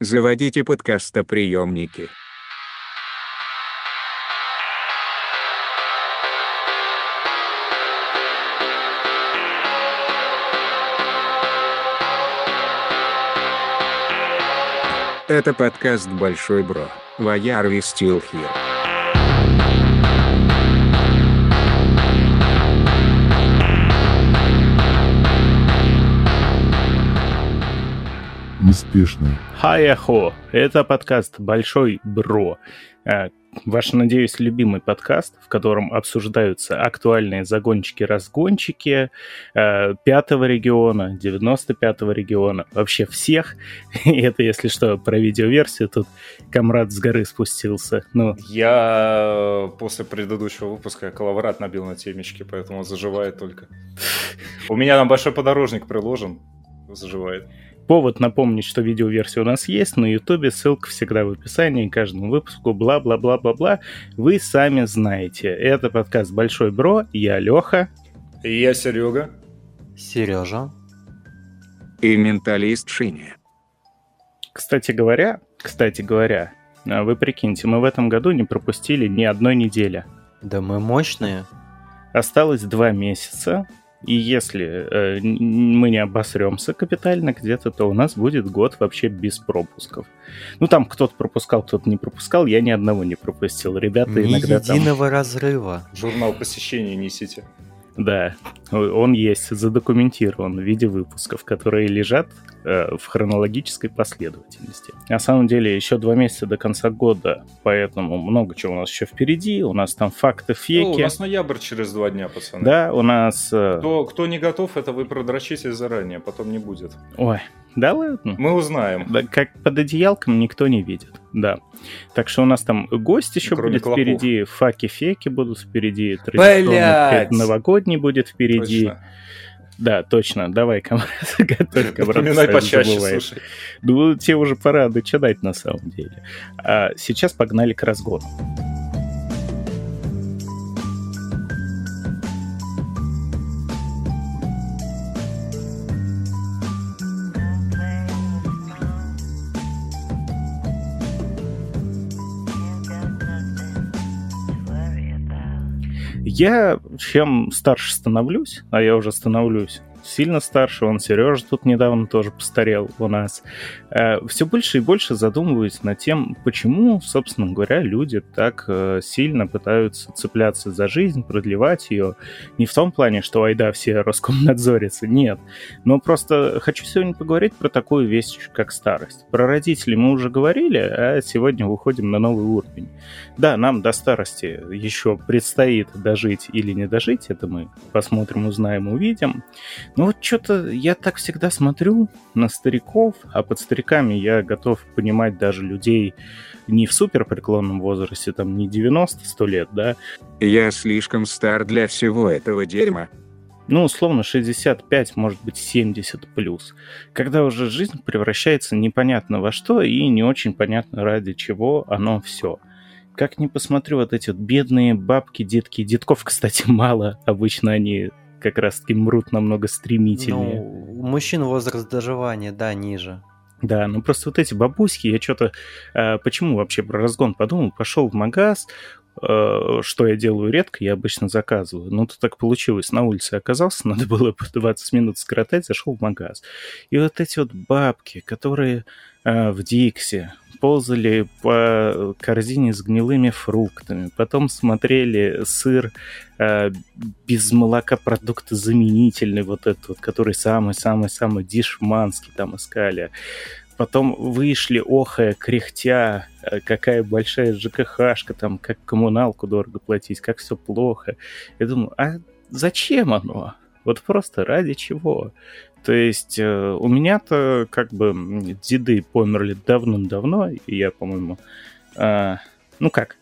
Заводите подкастоприемники. Это подкаст «Большой Бро». We still here? неспешно. Хай-ахо! Это подкаст «Большой Бро». Э, Ваш, надеюсь, любимый подкаст, в котором обсуждаются актуальные загончики-разгончики э, пятого региона, 95-го региона, вообще всех. И это, если что, про видеоверсию, тут комрад с горы спустился. Ну, Я после предыдущего выпуска коловрат набил на темечке, поэтому заживает только. У меня там большой подорожник приложен, заживает. Повод напомнить, что видеоверсия у нас есть на ютубе, ссылка всегда в описании к каждому выпуску, бла-бла-бла-бла-бла. Вы сами знаете. Это подкаст «Большой Бро», я Леха. И я Серега. Сережа. И менталист Шиня. Кстати говоря, кстати говоря, а вы прикиньте, мы в этом году не пропустили ни одной недели. Да мы мощные. Осталось два месяца, и если э, мы не обосремся капитально где-то, то у нас будет год вообще без пропусков. Ну, там кто-то пропускал, кто-то не пропускал, я ни одного не пропустил. Ребята Ни иногда там... единого разрыва. Журнал посещения несите. Да, он есть, задокументирован в виде выпусков, которые лежат э, в хронологической последовательности. На самом деле еще два месяца до конца года, поэтому много чего у нас еще впереди. У нас там факты, фейки. Ну, у нас ноябрь через два дня, пацаны. Да, у нас... э, Кто, кто не готов, это вы продрочите заранее, потом не будет. Ой, да ладно. Мы узнаем. Да, как под одеялком никто не видит, да. Так что у нас там гость еще Кроме будет клопов. впереди, факи-феки будут впереди, традиционно Блядь! новогодний будет впереди. Точно. Да, точно. Давай, комрад, готовь, комрад, Напоминай почаще, забывает. слушай. Ну, тебе уже пора начинать на самом деле. А сейчас погнали к разгону. Я чем старше становлюсь, а я уже становлюсь сильно старше, он Сережа тут недавно тоже постарел у нас, все больше и больше задумываюсь над тем, почему, собственно говоря, люди так э, сильно пытаются цепляться за жизнь, продлевать ее. Не в том плане, что айда все Роскомнадзорятся, нет. Но просто хочу сегодня поговорить про такую вещь, как старость. Про родителей мы уже говорили, а сегодня выходим на новый уровень. Да, нам до старости еще предстоит дожить или не дожить, это мы посмотрим, узнаем, увидим. Но вот что-то я так всегда смотрю на стариков, а под стариками я готов понимать даже людей не в супер преклонном возрасте, там не 90-100 лет, да, Я слишком стар для всего этого дерьма. ну, условно, 65, может быть, 70 плюс. Когда уже жизнь превращается непонятно во что и не очень понятно ради чего оно все. Как ни посмотрю, вот эти вот бедные бабки, детки, детков, кстати, мало. Обычно они как раз-таки мрут намного стремительнее. Ну, у мужчин возраст доживания, да, ниже. Да, ну просто вот эти бабуськи, я что-то... э, почему вообще про разгон подумал? Пошел в магаз, э, что я делаю редко, я обычно заказываю. Ну, то так получилось, на улице оказался, надо было по 20 минут скоротать, зашел в магаз. И вот эти вот бабки, которые э, в Диксе ползали по корзине с гнилыми фруктами, потом смотрели сыр э, без молока продукты заменительный, вот этот вот, который самый-самый-самый дешманский там искали. Потом вышли, охая, кряхтя, э, какая большая ЖКХшка, там, как коммуналку дорого платить, как все плохо. Я думаю, а зачем оно? Вот просто ради чего? То есть э, у меня-то как бы деды померли давным-давно, и я, по-моему, э, ну как,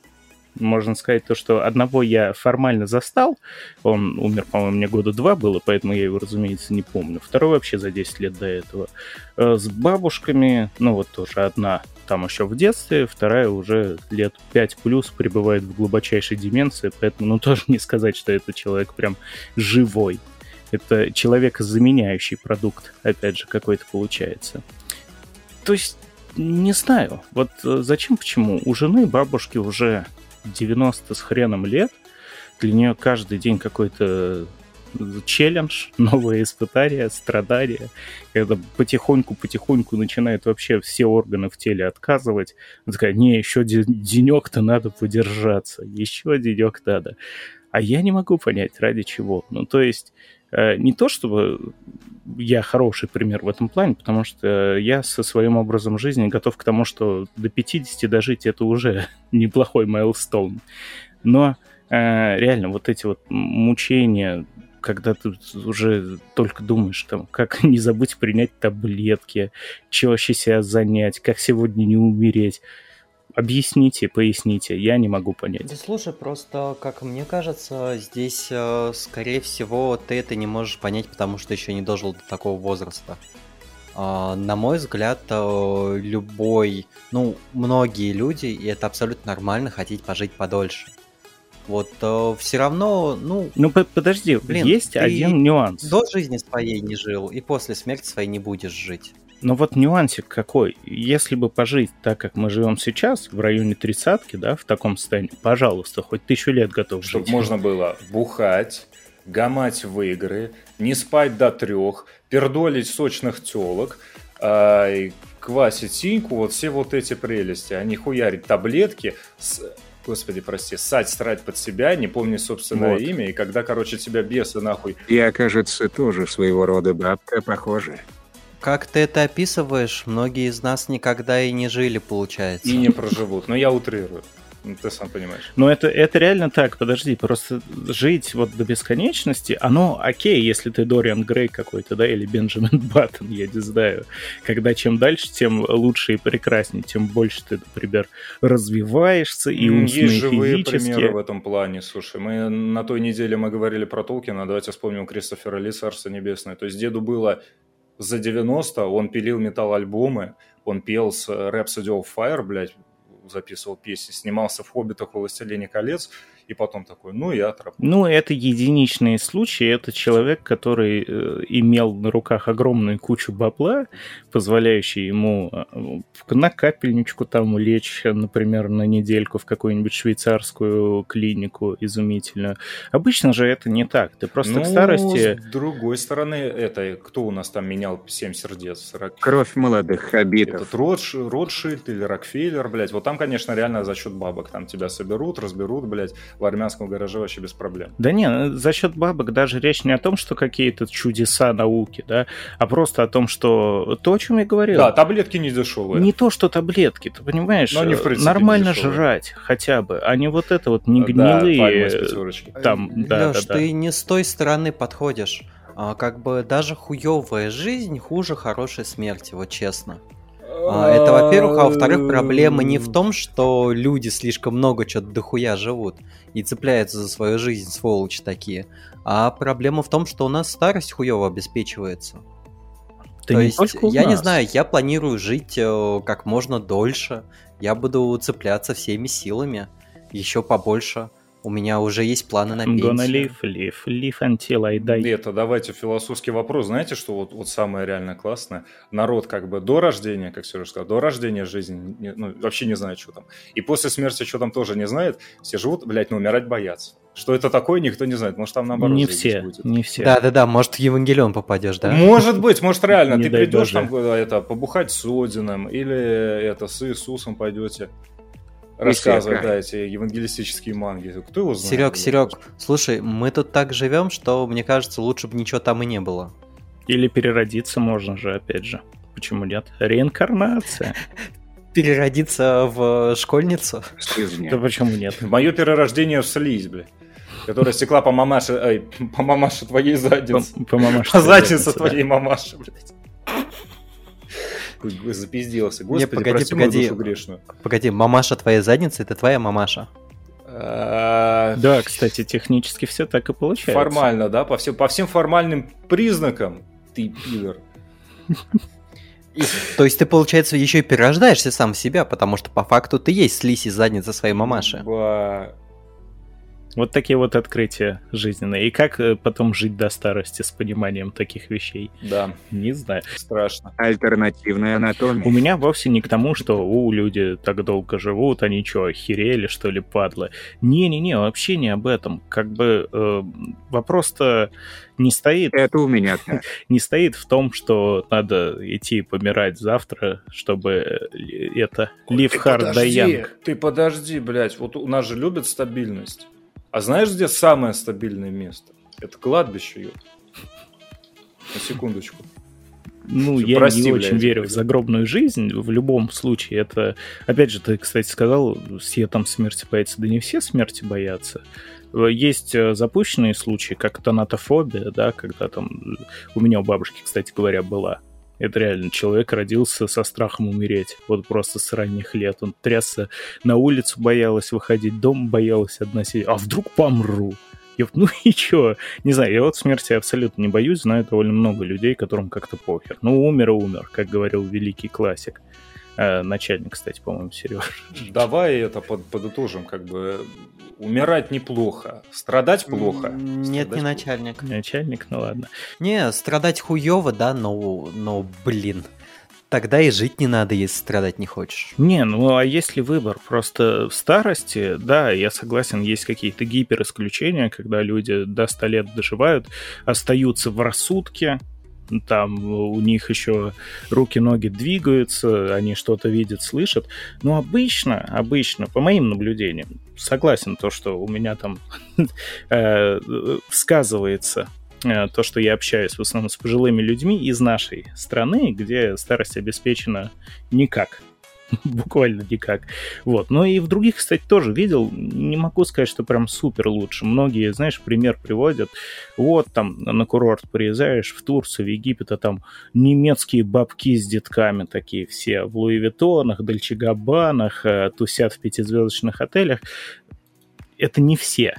можно сказать то, что одного я формально застал, он умер, по-моему, мне года два было, поэтому я его, разумеется, не помню. Второй вообще за 10 лет до этого. Э, С бабушками, ну вот тоже одна там еще в детстве, вторая уже лет 5 плюс пребывает в глубочайшей деменции, поэтому, ну, тоже не сказать, что это человек прям живой. Это человекозаменяющий продукт, опять же, какой-то получается. То есть не знаю. Вот э, зачем, почему? У жены, бабушки уже 90 с хреном лет. Для нее каждый день какой-то челлендж, новое испытание, страдания, когда потихоньку-потихоньку начинает вообще все органы в теле отказывать. Она такая, не, еще денек-то надо подержаться, еще денек надо. А я не могу понять, ради чего. Ну, то есть, э, не то чтобы я хороший пример в этом плане, потому что я со своим образом жизни готов к тому, что до 50 дожить это уже неплохой майлстоун. Но э, реально вот эти вот мучения, когда ты уже только думаешь, там, как не забыть принять таблетки, чего вообще себя занять, как сегодня не умереть. Объясните, поясните, я не могу понять. Да слушай, просто, как мне кажется, здесь, э, скорее всего, ты это не можешь понять, потому что еще не дожил до такого возраста. Э, на мой взгляд, э, любой, ну, многие люди, и это абсолютно нормально, хотеть пожить подольше. Вот э, все равно, ну... Ну, по- подожди, Блин, есть один нюанс. До жизни своей не жил, и после смерти своей не будешь жить. Но вот нюансик какой. Если бы пожить так, как мы живем сейчас, в районе тридцатки, да, в таком состоянии, пожалуйста, хоть тысячу лет готов Чтобы жить. можно было бухать, гамать в игры, не спать до трех, пердолить сочных телок, а, и квасить синьку, вот все вот эти прелести, а не хуярить таблетки, с- господи, прости, ссать, срать под себя, не помни собственное Вот. имя, и когда, короче, тебя бесы нахуй Я, кажется, тоже своего рода бабка, похоже. Как ты это описываешь, многие из нас никогда и не жили, получается. и не проживут. Но я утрирую. Ну, ты сам понимаешь. Но это, это реально так, подожди, просто жить вот до бесконечности, оно окей, если ты Дориан Грей какой-то, да, или Бенджамин Баттон, я не знаю. Когда чем дальше, тем лучше и прекраснее, тем больше ты, например, развиваешься и умственно, Есть и живые физически. примеры в этом плане. Слушай, мы на той неделе мы говорили про Толкина, давайте вспомним Кристофера Ли, Царство Небесное. То есть деду было за 90, он пилил металл-альбомы, он пел с Rhapsody of Fire, блядь, записывал песни, снимался в «Хоббитах», «Властелине колец», и потом такой, ну, я отработал. Ну, это единичные случаи. Это человек, который э, имел на руках огромную кучу бабла, позволяющий ему э, на капельничку там лечь, например, на недельку в какую-нибудь швейцарскую клинику изумительную. Обычно же это не так. Ты просто ну, к старости... с другой стороны, это кто у нас там менял семь сердец? Рок- Кровь молодых хабитов. Этот Ротш, Ротшильд или Рокфеллер, блядь. Вот там, конечно, реально за счет бабок. Там тебя соберут, разберут, блядь, в армянском гараже вообще без проблем. Да не, ну, за счет бабок даже речь не о том, что какие-то чудеса науки, да, а просто о том, что то, о чем я говорил. Да, таблетки не дешевые. Не то, что таблетки, ты понимаешь, Но они, в э, принципе, нормально жрать хотя бы, а не вот это вот не Да, гнилые. пятерочки. там, да, Лёш, да, да. ты не с той стороны подходишь. А, как бы даже хуевая жизнь хуже хорошей смерти, вот честно. А, это, во-первых, а во-вторых, проблема не в том, что люди слишком много что-то дохуя живут и цепляются за свою жизнь, сволочи такие, а проблема в том, что у нас старость хуево обеспечивается. Да То не есть, я не знаю, я планирую жить э, как можно дольше, я буду цепляться всеми силами, еще побольше. У меня уже есть планы на I'm gonna пенсию. live, live, live until I die. Это, давайте философский вопрос. Знаете, что вот, вот самое реально классное? Народ как бы до рождения, как Сережа сказал, до рождения жизни не- ну, вообще не знает, что там. И после смерти, что там тоже не знает. Все живут, блядь, но умирать боятся. Что это такое, никто не знает. Может, там наоборот не все, будет. не все. Да-да-да, может в Евангелион попадешь, да? Может быть, может реально, Не ты придешь боже. там это, побухать с Одином или это с Иисусом пойдете рассказывать, Исака. да, эти евангелистические манги. Кто его знает? Серег, Серег, слушай, мы тут так живем, что мне кажется, лучше бы ничего там и не было. Или переродиться можно же, опять же. Почему нет? Реинкарнация. Переродиться в школьницу. Слизня. Да почему нет? Мое перерождение в слизь, блядь. Которая стекла по мамаше, ай, по мамаше твоей заднице. По, по мамаше По твоей заднице заднице, да. твоей мамаши, блядь. Ой, Запизделся. Господи, погоди, прости мою погоди. душу грешную. Погоди, мамаша твоя задница, это твоя мамаша. А, Да, кстати, технически все так и получается. Формально, да? По всем, по всем формальным признакам ты пидор. То есть ты, получается, еще и перерождаешься сам в себя, потому что по факту ты есть слизь из задницы своей мамаши. Вот такие вот открытия жизненные. И как э, потом жить до старости с пониманием таких вещей? Да. Не знаю. Страшно. Альтернативная анатомия. У меня вовсе не к тому, что у люди так долго живут, они что, охерели, что ли, падлы? Не-не-не, вообще не об этом. Как бы э, вопрос-то не стоит... Это у меня так. Не стоит в том, что надо идти помирать завтра, чтобы это... Live hard, die young. Ты подожди, блядь. Вот у нас же любят стабильность. А знаешь, где самое стабильное место? Это кладбище, ёп. На секундочку. Ну, я прости, не блядь, очень верю в блядь. загробную жизнь. В любом случае, это... Опять же, ты, кстати, сказал, все там смерти боятся. Да не все смерти боятся. Э, Есть э, запущенные случаи, как тонатофобия, да, когда там... У меня у бабушки, кстати говоря, была. Это реально человек родился со страхом умереть. Вот просто с ранних лет. Он трясся на улицу, боялась выходить, дом боялась одна сидеть. А вдруг помру? Я ну и чё? Не знаю, я вот смерти абсолютно не боюсь, знаю довольно много людей, которым как-то похер. Ну, умер и умер, как говорил великий классик. Э, начальник, кстати, по-моему, Сереж. Давай это под- подытожим, как бы умирать неплохо, страдать плохо. Нет, Страдать не плохо. начальник. Начальник, ну ладно. Не, страдать хуёво, да, но, но, блин. Тогда и жить не надо, если страдать не хочешь. Не, ну а есть ли выбор? Просто в старости, да, я согласен, есть какие-то гиперисключения, когда люди до 100 лет доживают, остаются в рассудке, там у них еще руки-ноги двигаются, они что-то видят, слышат. Но обычно, обычно, по моим наблюдениям, согласен то, что у меня там э, сказывается э, то, что я общаюсь в основном с пожилыми людьми из нашей страны, где старость обеспечена никак. Буквально никак. Вот. Но и в других, кстати, тоже видел. Не могу сказать, что прям супер лучше. Многие, знаешь, пример приводят. Вот там на курорт приезжаешь в Турцию, в Египет, а там немецкие бабки с детками такие все в Луи Виттонах, Дольче Габбанах, э, тусят в пятизвездочных отелях. Это не все.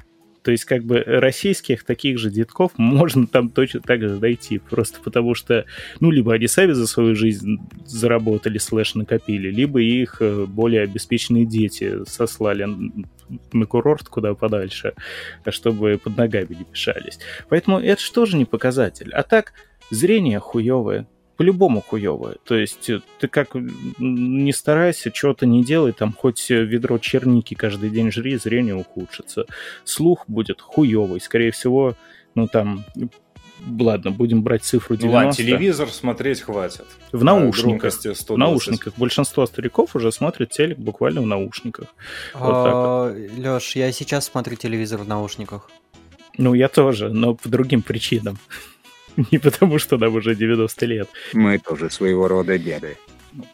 То есть, как бы российских таких же детков можно там точно так же найти. Просто потому что, ну, либо они сами за свою жизнь заработали, слэш накопили, либо их э, более обеспеченные дети сослали на курорт куда подальше, чтобы под ногами не мешались. Поэтому это же тоже не показатель. А так, зрение хуевое, по-любому хуевое. То есть э, ты как не старайся, что-то не делай, там хоть э, ведро черники каждый день жри, зрение ухудшится. Слух будет хуевый. Скорее всего, ну там, ладно, будем брать цифру Ну 90. ладно, телевизор смотреть хватит. В наушниках. 120. В наушниках. Большинство стариков уже смотрят телек буквально в наушниках. Вот так Леш, я сейчас смотрю телевизор в наушниках. Ну, я тоже, но по другим причинам. Не потому, что нам уже 90 лет. Мы тоже своего рода деды.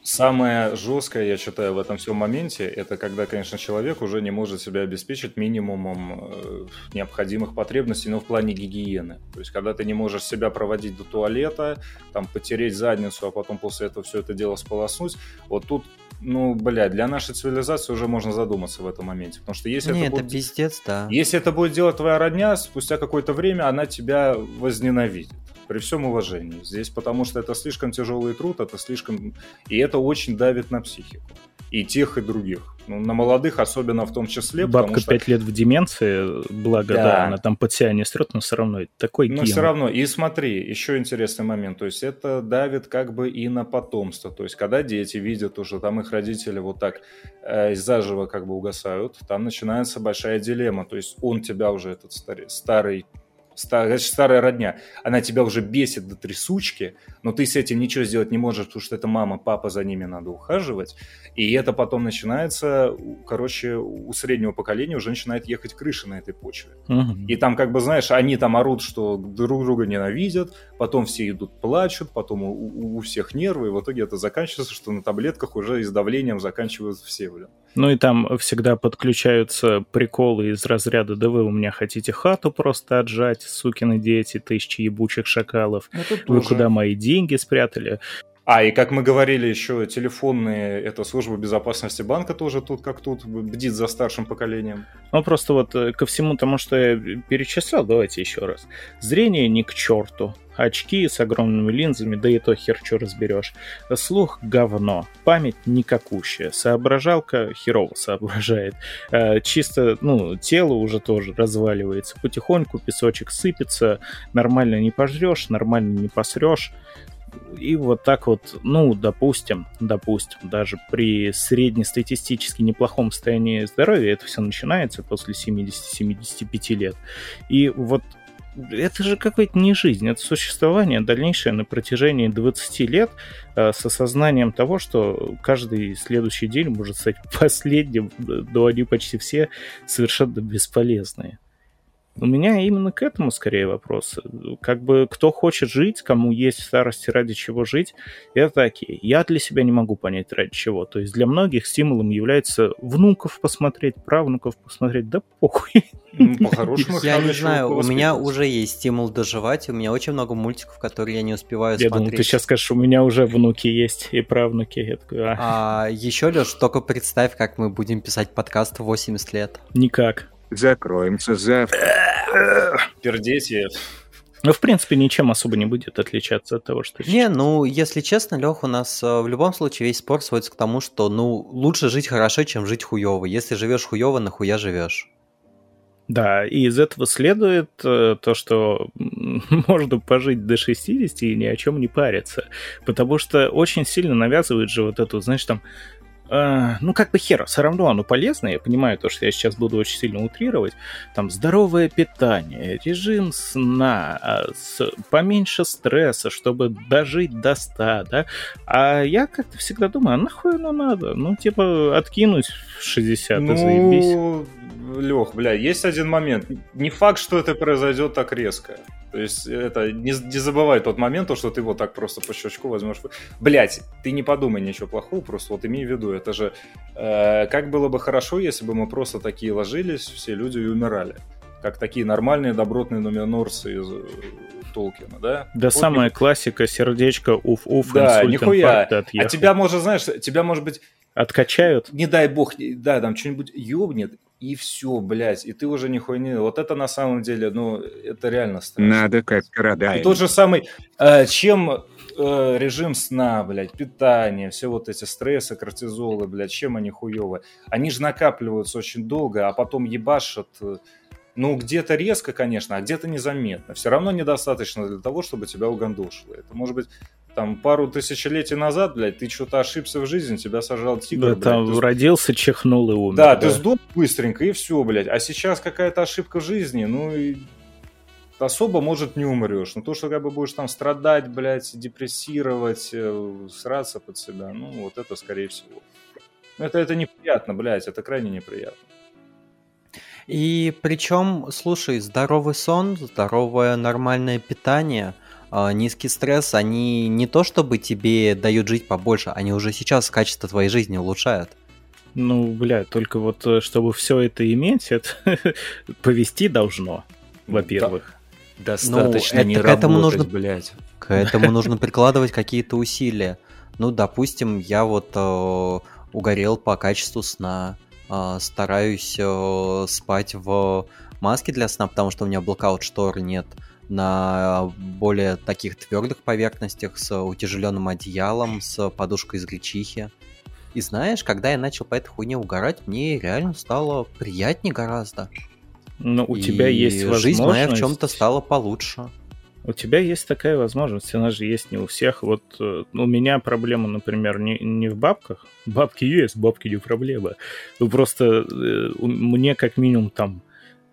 Самое жесткое, я считаю, в этом всем моменте, это когда, конечно, человек уже не может себя обеспечить минимумом э, необходимых потребностей, но в плане гигиены. То есть, когда ты не можешь себя проводить до туалета, там, потереть задницу, а потом после этого все это дело сполоснуть, вот тут, ну, бля, для нашей цивилизации уже можно задуматься в этом моменте. Потому что если Не, это это будет... пиздец, да. Если это будет делать твоя родня, спустя какое-то время она тебя возненавидит. При всем уважении. Здесь потому что это слишком тяжелый труд, это слишком... И это очень давит на психику. И тех, и других. Ну, на молодых особенно в том числе, Бабка что... 5 лет в деменции, благо, да, Да. она там под себя не срет, но все равно это такой Но ген. все равно, и смотри, еще интересный момент, то есть это давит как бы и на потомство, то есть когда дети видят уже, там их родители вот так э, заживо как бы угасают, там начинается большая дилемма, то есть он тебя уже, этот старый, старый ста- значит, старая родня, она тебя уже бесит до трясучки, но ты с этим ничего сделать не можешь, потому что это мама, папа, за ними надо ухаживать, и это потом начинается, короче, у среднего поколения уже начинает ехать крыша на этой почве. Мгм. И там, как бы, знаешь, они там орут, что друг друга ненавидят, потом все идут плачут, потом у, у- у всех нервы, и в итоге это заканчивается, что на таблетках уже и с давлением заканчивают все, блин. Ну и там всегда подключаются приколы из разряда «Да вы у меня хотите хату просто отжать, сукины дети, тысячи ебучих шакалов, вы куда мои деньги спрятали?» А, и как мы говорили, еще телефонные, это служба безопасности банка тоже тут как тут бдит за старшим поколением. Ну, просто вот э, ко всему тому, что я перечислял, давайте еще раз. Зрение не к черту. Очки с огромными линзами, да и то хер что разберешь. Слух говно, память никакущая, соображалка херово соображает. Э, чисто, ну, тело уже тоже разваливается потихоньку, песочек сыпется, нормально не пожрешь, нормально не посрешь. И вот так вот, ну, допустим, допустим, даже при среднестатистически неплохом состоянии здоровья это все начинается после 70-75 лет. И вот это же какая-то не жизнь, это существование дальнейшее на протяжении 20 лет э, с осознанием того, что каждый следующий день может стать последним, но они почти все совершенно бесполезные. У меня именно к этому скорее вопрос. Как бы кто хочет жить, кому есть в старости ради чего жить, это окей. Я для себя не могу понять ради чего. То есть для многих стимулом является внуков посмотреть, правнуков посмотреть, да похуй. Ну, по-хорошему, я не знаю, у меня уже есть стимул доживать, у меня очень много мультиков, которые я не успеваю я смотреть. Я думал, ты сейчас скажешь, у меня уже внуки есть и правнуки. Я такой, а. А, еще, Леш, только представь, как мы будем писать подкаст в 80 лет. Никак. Закроемся завтра. Пердеть ну, в принципе, ничем особо не будет отличаться от того, что... Не, ну, если честно, Лех, у нас э, в любом случае весь спор сводится к тому, что, ну, лучше жить хорошо, чем жить хуево. Если живешь хуево, нахуя живешь? Да, и из этого следует э, то, что можно пожить до 60 и ни о чем не париться. Потому что очень сильно навязывают же вот эту, знаешь, там, э, ну, как бы хер, все равно оно полезное. Я понимаю то, что я сейчас буду очень сильно утрировать. Там здоровое питание, режим сна, а, с, поменьше стресса, чтобы дожить до 100, да. А я как-то всегда думаю, а нахуй оно надо? Ну, типа, откинуть в 60 ну... и заебись. Лех, бля, есть один момент. Не факт, что это произойдет так резко. То есть это не, не забывай тот момент, то, что ты вот так просто по щелчку возьмешь. Блять, ты не подумай ничего плохого, просто вот имей в виду, это же э, как было бы хорошо, если бы мы просто такие ложились, все люди и умирали. Как такие нормальные добротные нуменорцы из э, Толкина, да? Да вот самая не... классика, сердечко, уф-уф, да, нихуя. А тебя, может, знаешь, тебя, может быть... Откачают? Не дай бог, да, там что-нибудь ёбнет, и все, блядь, и ты уже нихуя не... Вот это на самом деле, ну, это реально страшно. Надо как Карадай. И тот же самый, э, чем э, режим сна, блядь, питание, все вот эти стрессы, кортизолы, блядь, чем они хуевы? Они же накапливаются очень долго, а потом ебашат... Э, ну, где-то резко, конечно, а где-то незаметно. Все равно недостаточно для того, чтобы тебя угандошило. Это может быть там пару тысячелетий назад, блядь, ты что-то ошибся в жизни, тебя сажал тигр, да, блядь. Там ты... родился, чихнул и умер. Да, да, ты сдох быстренько, и все, блядь. А сейчас какая-то ошибка в жизни, ну и особо, может, не умрешь. Но то, что как бы будешь там страдать, блядь, депрессировать, э, сраться под себя, ну, вот это, скорее всего. Это, это неприятно, блядь, это крайне неприятно. И причем, слушай, здоровый сон, здоровое нормальное питание, низкий стресс, они не то чтобы тебе дают жить побольше, они уже сейчас качество твоей жизни улучшают. Ну, бля, только вот э, чтобы все это иметь, это повести должно, во-первых. Да. Достаточно ну, не к этому нужно, блядь. К этому нужно прикладывать какие-то усилия. Ну, допустим, я вот э, угорел по качеству сна, э, стараюсь э, спать в маске для сна, потому что у меня блокаут шторы нет, на более таких твердых поверхностях с утяжеленным одеялом, с подушкой из гречихи. И знаешь, когда я начал по этой хуйне угорать, мне реально стало приятнее гораздо. Но у и тебя есть возможность... Жизнь моя в чем-то стала получше. У тебя есть такая возможность, она же есть не у всех. Вот э, у меня проблема, например, не, не в бабках. Бабки есть, бабки не проблема. Ну, просто э, мне как минимум там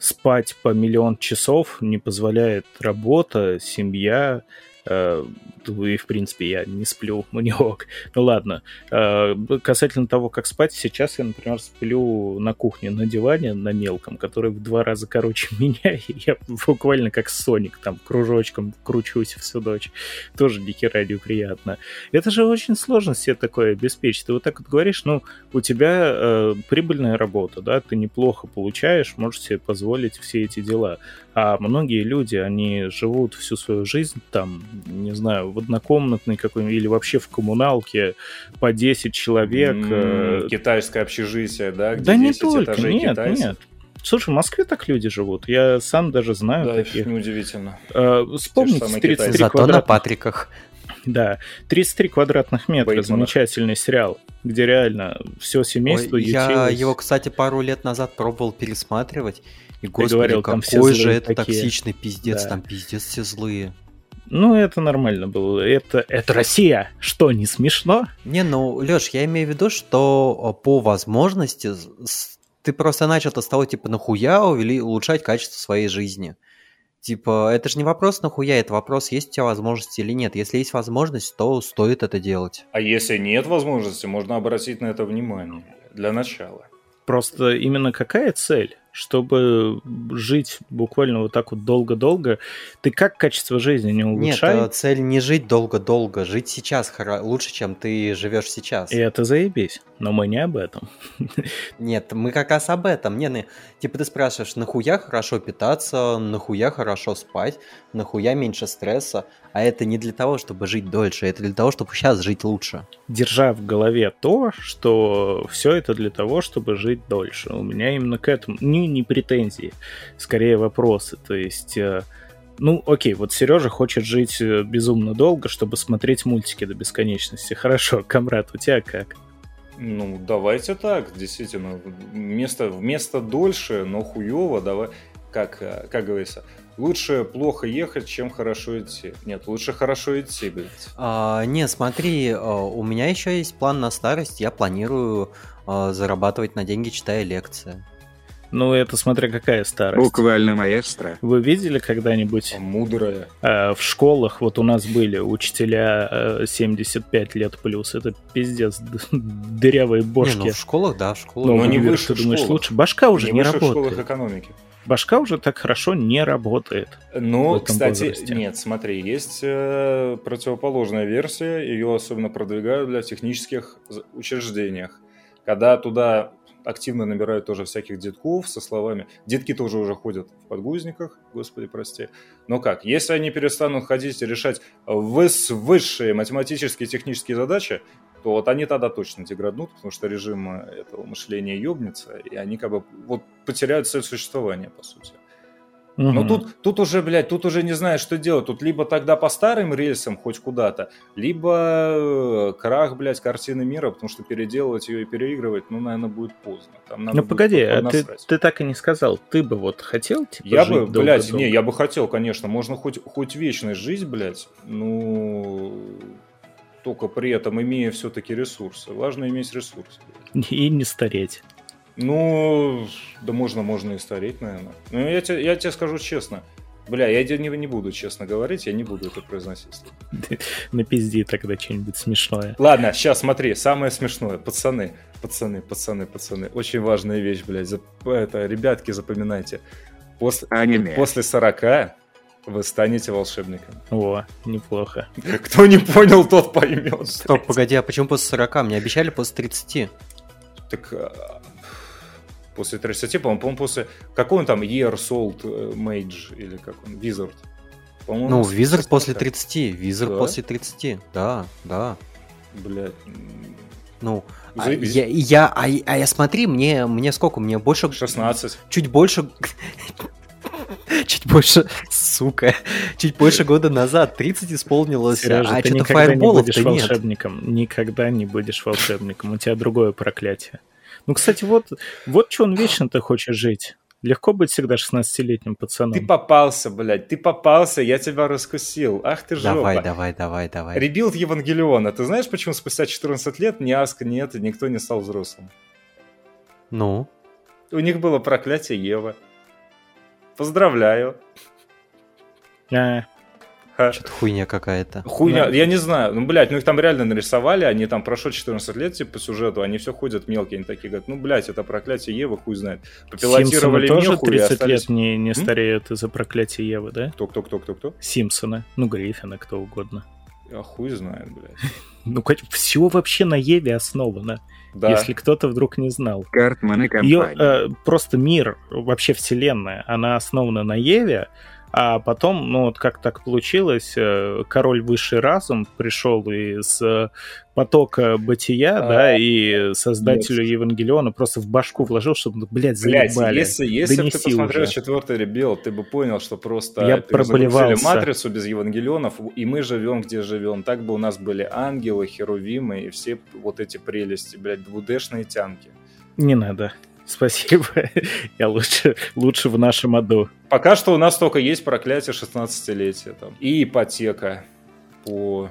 спать по миллион часов не позволяет работа, семья, Э, и, в принципе, я не сплю, ну не ок. Ну ладно. Э, касательно того, как спать, сейчас я, например, сплю на кухне на диване на мелком, который в два раза короче меня, и я буквально как Соник там кружочком кручусь всю ночь. Тоже хера не приятно. Это же очень сложно себе такое обеспечить. Ты вот так вот говоришь, ну, у тебя э, прибыльная работа, да, ты неплохо получаешь, можешь себе позволить все эти дела. А многие люди, они живут всю свою жизнь там, не знаю, в однокомнатной какой-нибудь или вообще в коммуналке по 10 человек. Mm, китайское общежитие, да? Где да не только, нет, китайцев. нет. Слушай, в Москве так люди живут. Я сам даже знаю Да, таких. неудивительно. Э, Вспомните самые 33 китайцы. Зато на квадратных Патриках. Да, 33 квадратных метра, Бейтмана. замечательный сериал, где реально все семейство Ой, я его, кстати, пару лет назад пробовал пересматривать. И, господи, говорил, там все какой же это такие. токсичный пиздец, Да. там пиздец все злые. Ну, это нормально было. Это, это Россия. Что, не смешно? Не, ну, Леш, я имею в виду, что э, по возможности ты просто начал-то с того, типа, нахуя увели, улучшать качество своей жизни. Типа, это же не вопрос нахуя, это вопрос, есть у тебя возможности или нет. Если есть возможность, то стоит это делать. А если нет возможности, можно обратить на это внимание. Для начала. Просто именно какая цель? Чтобы жить буквально вот так вот долго-долго. Ты как качество жизни не Нет, улучшай? э, цель не жить долго-долго, жить сейчас лучше, чем ты живешь сейчас. И это заебись. Но мы не об этом. Нет, мы как раз об этом. Не, не, типа ты спрашиваешь, нахуя хорошо питаться, нахуя хорошо спать, нахуя меньше стресса, а это не для того, чтобы жить дольше, это для того, чтобы сейчас жить лучше. Держа в голове то, что все это для того, чтобы жить дольше. У меня именно к этому не, не претензии, скорее вопросы. То есть, э, ну, окей, вот Сережа хочет жить э, безумно долго, чтобы смотреть мультики до бесконечности. Хорошо, Камрад, у тебя как? Ну, давайте так, действительно. Вместо, вместо дольше, но хуево, давай, как, э, как говорится, лучше плохо ехать, чем хорошо идти. Нет, лучше хорошо идти, блядь. А, не, смотри, у меня еще есть план на старость, я планирую зарабатывать на деньги, читая лекции. Ну, это смотря какая старость. Буквально маэстро. Вы видели когда-нибудь Мудрая. э, в школах, вот у нас были учителя э, 75 лет плюс, это пиздец, дырявые Не, бошки. ну в школах, да, в школах. Ну, но не выше ты думаешь, школах. лучше? Башка уже не не, в высших школах работает. экономики. Башка уже так хорошо не работает. в Но, этом кстати, возрасте. нет, смотри, есть э, противоположная версия, ее особенно продвигают для технических учреждениях. Когда туда активно набирают тоже всяких детков со словами «детки тоже уже ходят в подгузниках, господи, прости». Но как, если они перестанут ходить и решать выс- высшие математические и технические задачи, то вот они тогда точно деграднут, потому что режим э, этого мышления ёбнется, и они как бы вот потеряют цель существования, по сути. Но Мгм. Ну, тут, тут уже, блядь, тут уже не знаешь, что делать. Тут либо тогда по старым рельсам хоть куда-то, либо э, крах, блядь, картины мира, потому что переделывать ее и переигрывать, ну, наверное, будет поздно. Там надо Ну погоди, а ты, ты так и не сказал. Ты бы вот хотел, типа, Я бы, блядь, долго-долго? не, я бы хотел, конечно, можно хоть, хоть вечность жить, блядь, ну, только при этом имея все-таки ресурсы. Важно иметь ресурсы. блядь. И не стареть. Ну, да можно, можно и стареть, наверное. Ну, я тебе, я тебе скажу честно. Бля, я тебе не, не буду честно говорить, я не буду это произносить. Напизди тогда что-нибудь смешное. Ладно, сейчас смотри, самое смешное. Пацаны, пацаны, пацаны, пацаны. Очень важная вещь, блядь. Зап- Это, ребятки, запоминайте. После, Аниме. после 40 вы станете волшебником. О, неплохо. Кто не понял, тот поймет. Стоп, погоди, а почему после 40? Мне обещали после 30. Так а, после 30, по-моему, по-моему, после... Какой он там? Year Sold э, Mage или как он? Wizard. По-моему, Ну, Визер после с- 30, Визер Да? после 30, да, да. Блядь. Ну, а я, я, а, а я смотри, мне, мне сколько? Мне больше, 16. чуть больше, чуть больше, сука, чуть больше года назад, 30 исполнилось, Сережа, а ты что-то никогда не будешь фаерболов-то нет. волшебником. Никогда не будешь волшебником. У тебя другое проклятие. Ну, кстати, вот, вот что он вечно ты хочешь жить. Легко быть всегда 16-летним пацаном. Ты попался, блядь, ты попался, я тебя раскусил. Ах ты жопа. Давай, давай, давай, давай. Rebuild Евангелиона. Ты знаешь, почему спустя 14 лет ни Аска, нет, и никто не стал взрослым? Ну, У них было проклятие Евы. Поздравляю. А, Ха. Что-то хуйня какая-то. Хуйня, Да. я не знаю. Ну, блядь, ну их там реально нарисовали, они там прошло 14 лет, типа, по сюжету, они все ходят мелкие, они такие говорят, ну, блядь, это проклятие Евы, хуй знает. Симпсоны Попилотировали тоже меху и 30 остались- лет не, не стареют из-за проклятия Евы, да? Кто, кто, кто, кто, кто? Симпсона, ну, Гриффина, кто угодно. А хуй знает, блядь. Ну, все вообще на Еве основано, Да. если кто-то вдруг не знал. Картман и Ее компания. просто мир, вообще вселенная, она основана на Еве, А потом, ну вот как так получилось, э, король высший разум пришел из э, потока бытия, а, да, и создателю нет. Евангелиона просто в башку вложил, чтобы, ну, блядь, заебали. Блядь, если, если бы ты посмотрел уже. четвертый ребел, ты бы понял, что просто Я проблевался. матрицу без Евангелионов, и мы живем, где живем. Так бы у нас были ангелы, херувимы и все вот эти прелести, блядь, двудешные тянки. Не надо. Спасибо. Я лучше, лучше в нашем аду. Пока что у нас только есть проклятие 16-летия там. И ипотека по...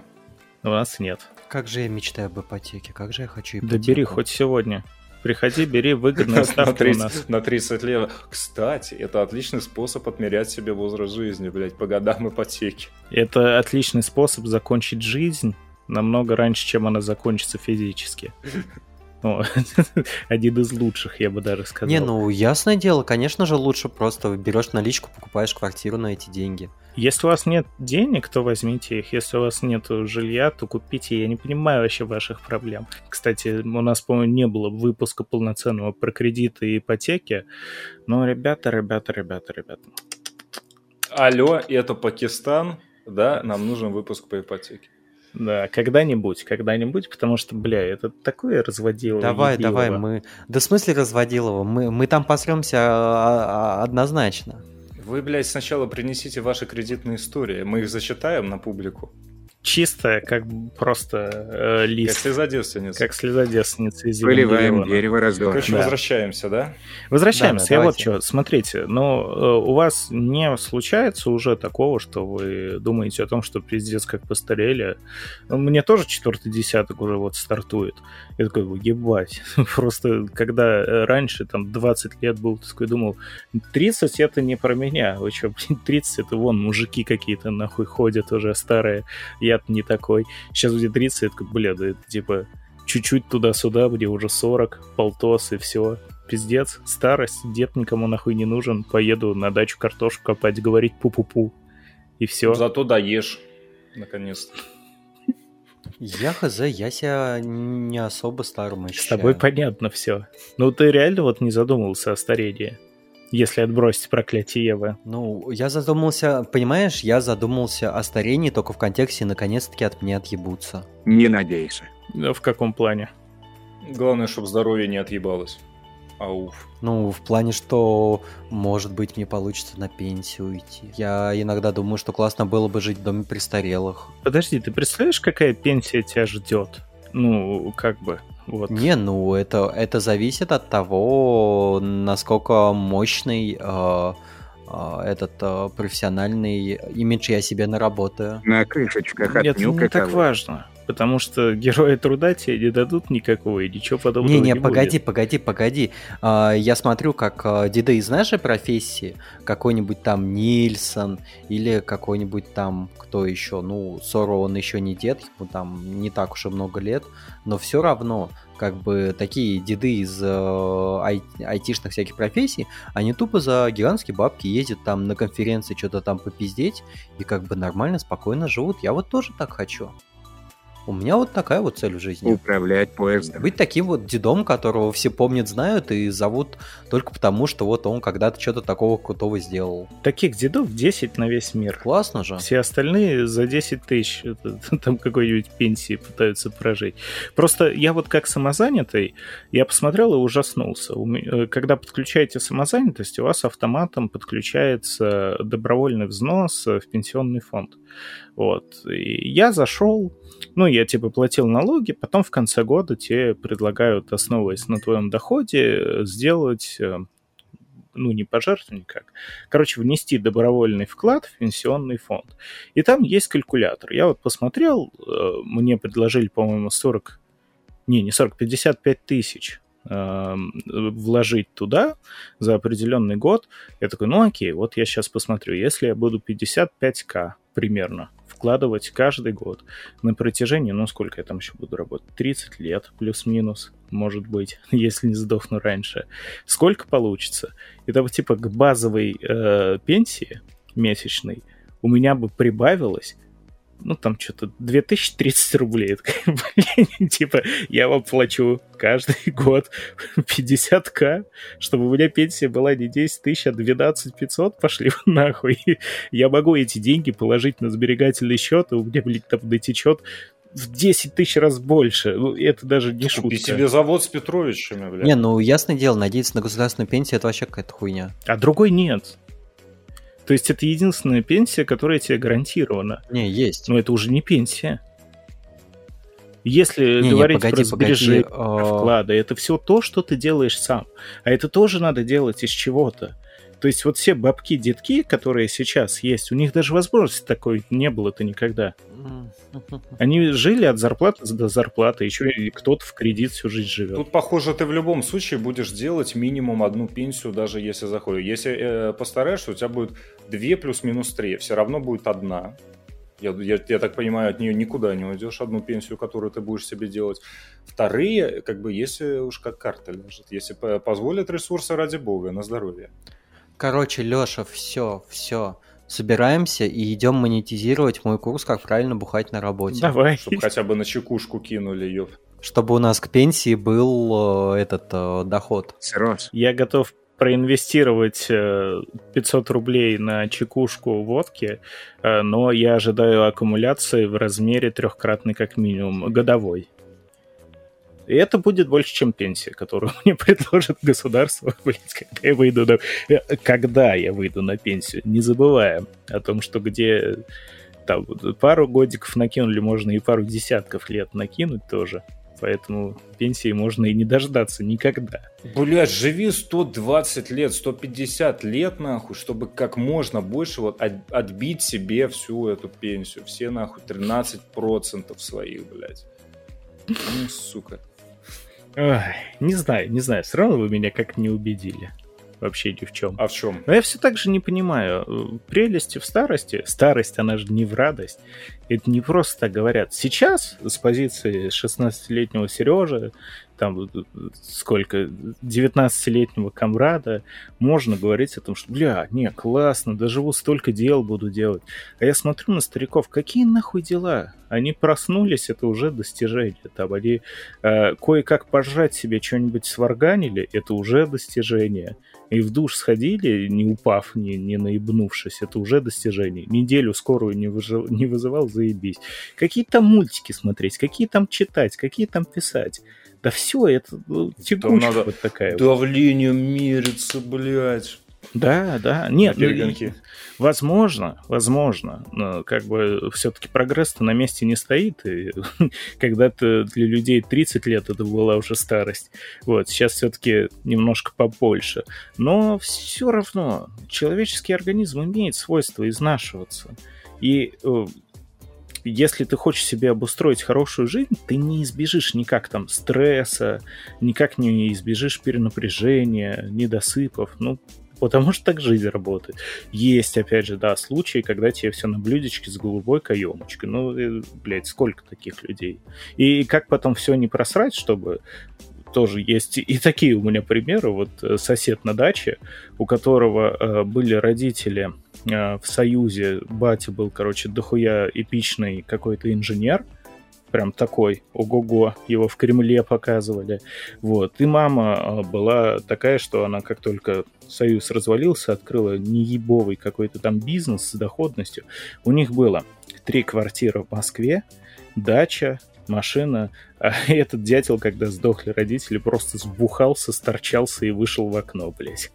У нас нет. Как же я мечтаю об ипотеке, как же я хочу ипотеку. Да бери хоть сегодня. Приходи, бери выгодные ставки на 30, у нас. На 30 лет. Кстати, это отличный способ отмерять себе возраст жизни, блядь, по годам ипотеки. Это отличный способ закончить жизнь намного раньше, чем она закончится физически. Ну, один из лучших, я бы даже сказал. Не, ну, ясное дело, конечно же, лучше просто берешь наличку, покупаешь квартиру на эти деньги. Если у вас нет денег, то возьмите их. Если у вас нет жилья, то купите. Я не понимаю вообще ваших проблем. Кстати, у нас, по-моему, не было выпуска полноценного про кредиты и ипотеки. Но, ребята, ребята, ребята, ребята. Алло, это Пакистан, да? Нам нужен выпуск по ипотеке. Да, когда-нибудь, когда-нибудь, потому что, бля, это такое разводилово. Давай, едилово. давай, мы... Да в смысле разводилово? Мы, мы там посремся а, а, однозначно. Вы, блядь, сначала принесите ваши кредитные истории, мы их зачитаем на публику чистая, как просто э, лист. Как слеза девственницы. Как слеза девственницы из Выливаем дерево раздор. Короче, да. возвращаемся, да? Возвращаемся. Да, да, Я давайте. вот что, смотрите, но э, у вас не случается уже такого, что вы думаете о том, что пиздец как постарели. Ну, мне тоже четвертый десяток уже вот стартует. Я такой, ебать. Просто когда раньше, там, 20 лет был, такой думал, 30 это не про меня. Вы что, 30 это вон мужики какие-то нахуй ходят уже старые я не такой. Сейчас будет 30, я такой, бля, да это типа чуть-чуть туда-сюда, где уже 40, полтос и все. Пиздец, старость, дед никому нахуй не нужен. Поеду на дачу картошку копать, говорить пу-пу-пу. И все. Зато доешь, наконец-то. Я хз, я себя не особо старым ощущаю. С тобой понятно все. Ну ты реально вот не задумывался о старении? Если отбросить проклятие Евы? Ну, я задумался, понимаешь, я задумался о старении только в контексте наконец-таки от меня отъебутся. Не надейся. Да, в каком плане? Главное, чтобы здоровье не отъебалось. Ауф. Ну, в плане, что, может быть, мне получится на пенсию уйти. Я иногда думаю, что классно было бы жить в доме престарелых. Подожди, ты представляешь, какая пенсия тебя ждет? Ну, как бы. Вот. Не, ну это, это зависит от того, насколько мощный э, э, этот э, профессиональный имидж я себе наработаю. На крышечках от Нет, не так важно потому что герои труда тебе не дадут никакого и ничего подобного не, не, не погоди, будет. погоди, погоди. А, я смотрю, как а, деды из нашей профессии, какой-нибудь там Нильсон или какой-нибудь там, кто еще, ну, Соро он еще не дед, ему там не так уж и много лет, но все равно как бы такие деды из э, ай- айтишных всяких профессий, они тупо за гигантские бабки ездят там на конференции что-то там попиздеть и как бы нормально, спокойно живут. Я вот тоже так хочу. У меня вот такая вот цель в жизни. Управлять поездом. Быть таким вот дедом, которого все помнят, знают и зовут только потому, что вот он когда-то что-то такого крутого сделал. Таких дедов 10 на весь мир. Классно же. Все остальные за 10 тысяч там какой-нибудь пенсии пытаются прожить. Просто я вот как самозанятый, я посмотрел и ужаснулся. Э, когда подключаете самозанятость, у вас автоматом подключается добровольный взнос в пенсионный фонд. Вот. И я зашел, ну, я типа платил налоги, потом в конце года тебе предлагают, основываясь на твоем доходе, сделать э, ну, не пожертвовать никак. Короче, внести добровольный вклад в пенсионный фонд. И там есть калькулятор. Я вот посмотрел, э, мне предложили, по-моему, 40, не, не 40, 55 тысяч э, вложить туда за определенный год. Я такой, ну окей, вот я сейчас посмотрю. Если я буду 55к примерно вкладывать каждый год на протяжении, ну сколько я там еще буду работать, 30 лет плюс-минус, может быть, если не сдохну раньше. Сколько получится? Это типа к базовой э, пенсии месячной у меня бы прибавилось ну, там что-то 2030 рублей. Блин, типа, я вам плачу каждый год 50к, чтобы у меня пенсия была не 10 тысяч, а 12 500, пошли вы нахуй. Я могу эти деньги положить на сберегательный счет, и у меня, блин, там дотечет в 10 тысяч раз больше. Ну, это даже не шутка. Купи себе завод с Петровичами, блядь. Не, ну ясное дело, надеяться на государственную пенсию это вообще какая-то хуйня. А другой нет. То есть это единственная пенсия, которая тебе гарантирована. Не, есть. Но это уже не пенсия. Если Не, не, говорить погоди, про сбережения, погоди, а- вклады, это все то, что ты делаешь сам. А это тоже надо делать из чего-то. То есть вот все бабки-детки, которые сейчас есть, у них даже возможности такой не было-то никогда. Они жили от зарплаты до зарплаты, еще и кто-то в кредит всю жизнь живет. Тут, похоже, ты в любом случае будешь делать минимум одну пенсию, даже если заходишь. Если э, постараешься, у тебя будет две плюс-минус три. Все равно будет одна. Я, я, я так понимаю, от нее никуда не уйдешь, одну пенсию, которую ты будешь себе делать. Вторые, как бы, если уж как карта лежит, если по- позволят ресурсы, ради бога, на здоровье. Короче, Леша, все, все. Собираемся и идем монетизировать мой курс, как правильно бухать на работе. Давай. Чтобы хотя бы на чекушку кинули ее. Чтобы у нас к пенсии был э, этот э, доход. Срос. Я готов проинвестировать э, 500 рублей на чекушку водки, э, но я ожидаю аккумуляции в размере трехкратной как минимум, годовой. И это будет больше, чем пенсия, которую мне предложит государство, блядь, когда я выйду на... э, Когда я выйду на пенсию. Не забываем о том, что где там пару годиков накинули, можно и пару десятков лет накинуть тоже. Поэтому пенсии можно и не дождаться никогда. Блять, живи 120 лет, 150 лет, нахуй, чтобы как можно больше вот от- отбить себе всю эту пенсию. Все, нахуй, 13% своих, блядь. Ну, сука. Ой, не знаю, не знаю. Все равно вы меня как не убедили. Вообще ни в чем. А в чем? Но я все так же не понимаю. э, Прелести в старости. Старость, она же не в радость. Это не просто так говорят. Сейчас с позиции 16-летнего Сережи, там э, сколько, 19-летнего комрада, можно говорить о том, что, бля, не, классно, доживу столько дел буду делать. А я смотрю на стариков, какие нахуй дела? Они проснулись, это уже достижение. Там они э, кое-как пожрать себе что-нибудь сварганили, это уже достижение. И в душ сходили, не упав, не, не наебнувшись, это уже достижение. Неделю скорую не, выжив- не вызывал, заебись. Какие там мультики смотреть, какие там читать, какие там писать. Да все, это ну, тягучка надо вот такая. вот. Давление мерится, блядь. Да, да. Нет, На ну, перегонки. Возможно, возможно. Но как бы все-таки прогресс-то на месте не стоит. И когда-то для людей 30 лет это была уже старость. Вот, сейчас все-таки немножко побольше. Но все равно человеческий организм имеет свойство изнашиваться. И э, если ты хочешь себе обустроить хорошую жизнь, ты не избежишь никак там стресса, никак не избежишь перенапряжения, недосыпов. Ну, потому что так жизнь работает. Есть, опять же, да, случаи, когда тебе все на блюдечке с голубой каемочкой. Ну, э, блядь, сколько таких людей? И как потом все не просрать, чтобы тоже есть и такие у меня примеры. Вот э, сосед на даче, у которого э, были родители в Союзе, батя был, короче, дохуя эпичный какой-то инженер, прям такой, ого-го, его в Кремле показывали. Вот. И мама э, была такая, что она как только Союз развалился, открыла неебовый какой-то там бизнес с доходностью. У них было три квартиры в Москве, дача, машина. А этот дятел, когда сдохли родители, просто сбухался, сторчался и вышел в окно, блядь.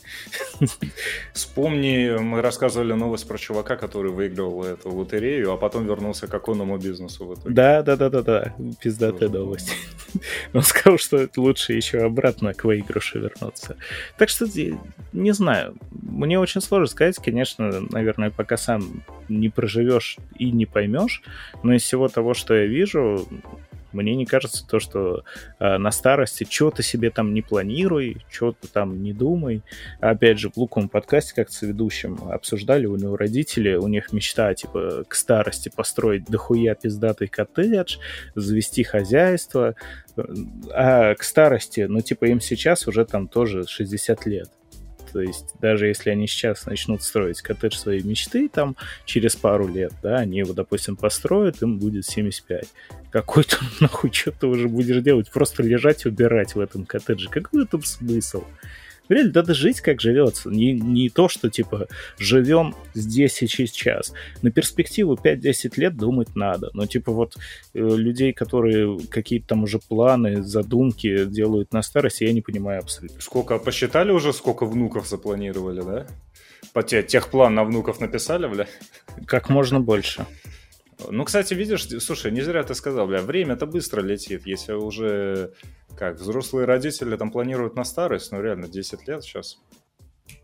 Вспомни, мы рассказывали новость про чувака, который выиграл эту лотерею, а потом вернулся к оконному бизнесу в итоге. Да, да, да, да, да. Пиздатая Тоже новость. Он сказал, что лучше еще обратно к выигрышу вернуться. Так что не знаю. Мне очень сложно сказать, конечно, наверное, пока сам не проживешь и не поймешь, но из всего того, что я вижу, мне не кажется то, что э, на старости что-то себе там не планируй, что-то там не думай. Опять же, в луковом подкасте как с ведущим обсуждали, у него родители, у них мечта, типа, к старости построить дохуя пиздатый коттедж, завести хозяйство, а к старости, ну, типа, им сейчас уже там тоже 60 лет. То есть даже если они сейчас начнут строить коттедж своей мечты, там через пару лет, да, они его, допустим, построят, им будет 75. Какой там нахуй что ты уже будешь делать? Просто лежать убирать в этом коттедже. Какой там смысл? Реально, надо жить, как живется. Не, не то, что, типа, живем здесь и сейчас. На перспективу 5-10 лет думать надо. Но, типа, вот э, людей, которые какие-то там уже планы, задумки делают на старости, я не понимаю абсолютно. Сколько, посчитали уже, сколько внуков запланировали, да? По те, техплан на внуков написали, бля? Как можно больше. Ну, кстати, видишь, слушай, не зря ты сказал, бля, время-то быстро летит. Если уже, как, взрослые родители там планируют на старость, ну, реально, 10 лет сейчас.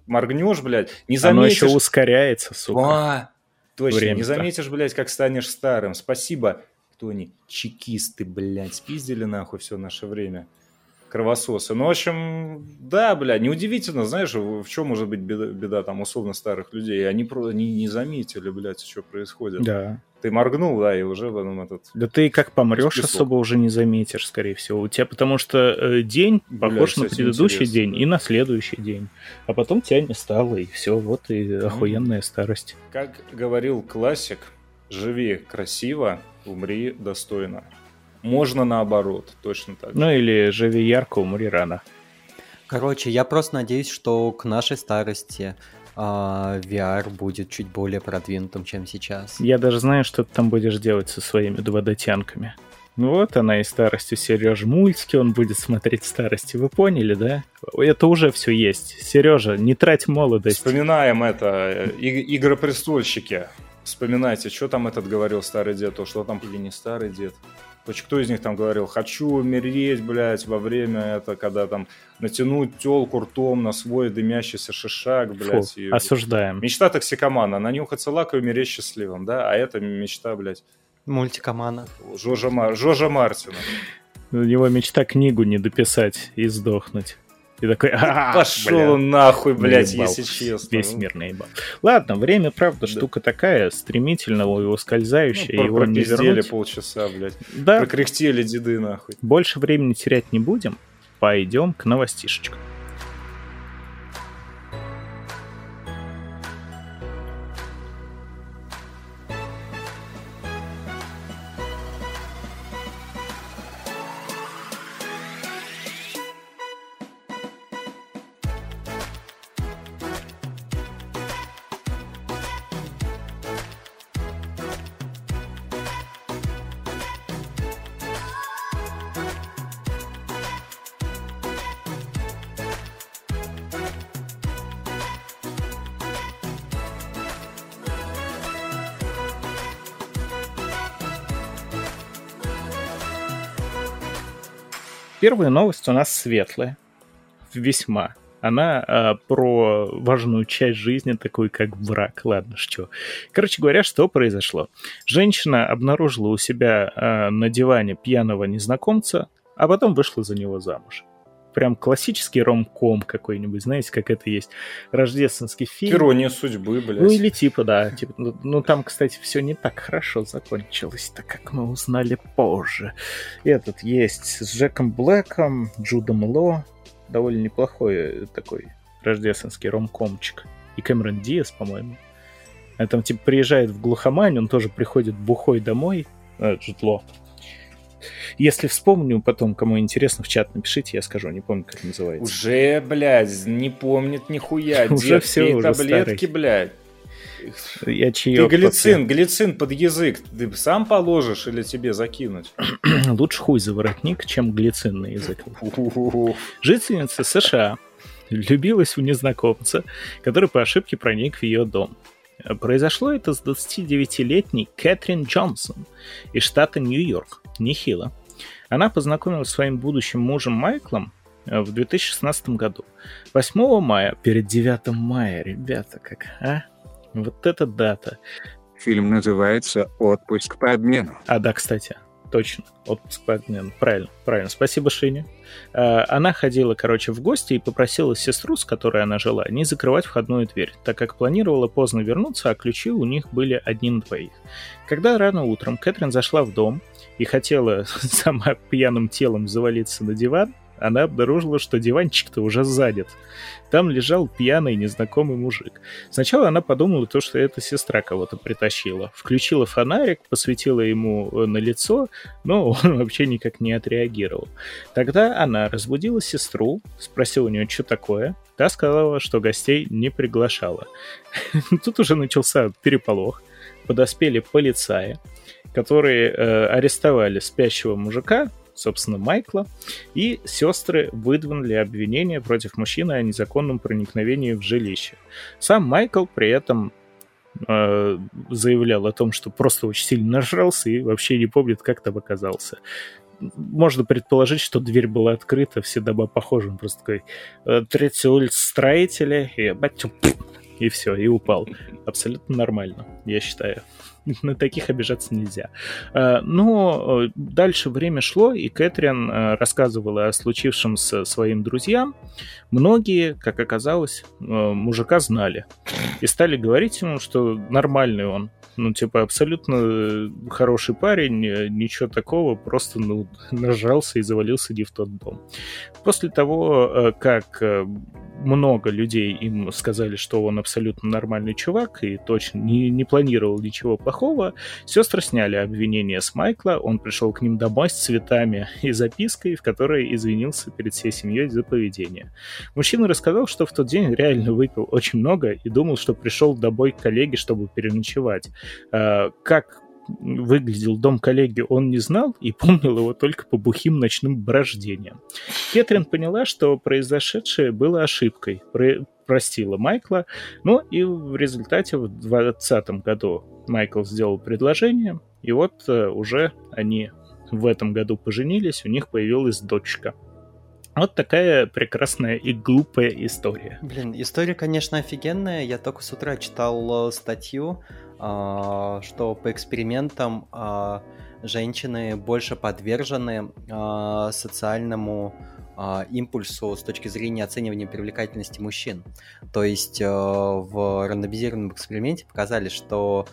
Моргнешь, блядь, не заметишь... Оно еще ускоряется, сука. А, точно, Время-то. не заметишь, блядь, как станешь старым. Спасибо, кто они? Чекисты, блядь, спиздили нахуй все наше время кровососы. Ну, в общем, да, бля, неудивительно, знаешь, в чем может быть беда, беда там условно старых людей. Они просто не, не заметили, блядь, что происходит. Да. Ты моргнул, да, и уже потом этот... Да ты как помрешь, список. особо уже не заметишь, скорее всего. У тебя потому что э, день похож Бля, на предыдущий день и на следующий день. А потом тебя не стало, и все, вот и охуенная старость. Как говорил классик, живи красиво, умри достойно. Можно наоборот, точно так. Ну или живи ярко, умри рано. Короче, я просто надеюсь, что к нашей старости а, VR будет чуть более продвинутым, чем сейчас. Я даже знаю, что ты там будешь делать со своими 2D-тянками. Ну вот она и старостью Сережа. Мультики он будет смотреть старости. Вы поняли, да? Это уже все есть. Сережа, не трать молодость. Вспоминаем это. И- игры-престольщики. Вспоминайте, что там этот говорил старый дед, то что там или не старый дед. Хоть кто из них там говорил, хочу умереть, блядь, во время это, когда там натянуть телку ртом на свой дымящийся шишак, блядь. Фу, и... осуждаем. Мечта токсикомана, нанюхаться лак и умереть счастливым, да? А это мечта, блядь. Мультикомана. Жожа, Мар... Жожа Мартина. У него мечта книгу не дописать и сдохнуть. И такой, а, Пошел нахуй, блядь, наебал. если честно. Весь мир наебал. Ладно, время, правда, да. штука такая, стремительно его скользающая, ну, его не вернуть. полчаса, блядь. Да. Прокряхтели деды, нахуй. Больше времени терять не будем. Пойдем к новостишечкам. Первая новость у нас светлая. Весьма. Она э, про важную часть жизни, такой как брак. Ладно, что. Короче говоря, что произошло? Женщина обнаружила у себя э, на диване пьяного незнакомца, а потом вышла за него замуж прям классический ромком какой-нибудь, знаете, как это есть, рождественский фильм. Ирония судьбы, блядь. Ну или типа, да. Типа, ну, ну там, кстати, все не так хорошо закончилось, так как мы узнали позже. Этот есть с Джеком Блэком, Джудом Ло, довольно неплохой такой рождественский ромкомчик. И Кэмерон Диас, по-моему. А там, типа, приезжает в глухомань, он тоже приходит бухой домой, э, Джуд Ло, если вспомню потом, кому интересно, в чат напишите, я скажу, не помню, как называется. Уже, блядь, не помнит нихуя. Уже все, уже таблетки, блядь. Я чаек Ты глицин, глицин под язык. Ты сам положишь или тебе закинуть? Лучше хуй за воротник, чем глицин на язык. Жительница США любилась у незнакомца, который по ошибке проник в ее дом. Произошло это с 29-летней Кэтрин Джонсон из штата Нью-Йорк. Нехило. Она познакомилась с своим будущим мужем Майклом э, в 2016 году. 8 мая, перед 9 мая, ребята, как, а? Вот эта дата. Фильм называется «Отпуск по обмену». А, да, кстати, точно. Отпуск по обмену. Правильно, правильно. Спасибо, Шине. А, она ходила, короче, в гости и попросила сестру, с которой она жила, не закрывать входную дверь, так как планировала поздно вернуться, а ключи у них были одни на двоих. Когда рано утром Кэтрин зашла в дом и хотела сама пьяным телом завалиться на диван, она обнаружила, что диванчик-то уже занят. Там лежал пьяный незнакомый мужик. Сначала она подумала то, что это сестра кого-то притащила. Включила фонарик, посветила ему э, на лицо, но он вообще никак не отреагировал. Тогда она разбудила сестру, спросила у нее, что такое. Та сказала, что гостей не приглашала. Тут уже начался переполох. Подоспели полицаи, которые э, арестовали спящего мужика, собственно, Майкла, и сестры выдвинули обвинение против мужчины о незаконном проникновении в жилище. Сам Майкл при этом э, заявлял о том, что просто очень сильно нажрался и вообще не помнит, как там оказался. Можно предположить, что дверь была открыта, все дома похожи. Он просто такой, «Э, третья улица строителя, и, и все, и упал. Абсолютно нормально, я считаю. на таких обижаться нельзя. Э, но э, дальше время шло, и Кэтрин э, рассказывала о случившемся своим друзьям. Многие, как оказалось, мужика знали. И стали говорить ему, что нормальный он, ну, типа, абсолютно хороший парень, ничего такого, просто, ну, нажался и завалился не в тот дом. После того, как много людей им сказали, что он абсолютно нормальный чувак и точно не, не планировал ничего плохого, сестры сняли обвинение с Майкла, он пришел к ним домой с цветами и запиской, в которой извинился перед всей семьей за поведение. Мужчина рассказал, что в тот день реально выпил очень много и думал, что пришел домой к коллеге, чтобы переночевать. А, как выглядел дом коллеги, он не знал и помнил его только по бухим ночным брождениям. Кэтрин поняла, что произошедшее было ошибкой, про простила Майкла, но и в результате в 2020 году Майкл сделал предложение, и вот э, уже они в этом году поженились, у них появилась дочка. Вот такая прекрасная и глупая история. Блин, история, конечно, офигенная. Я только с утра читал э, статью а, что по экспериментам а, женщины больше подвержены а, социальному импульсу с точки зрения оценивания привлекательности мужчин. То есть в рандомизированном эксперименте показали, что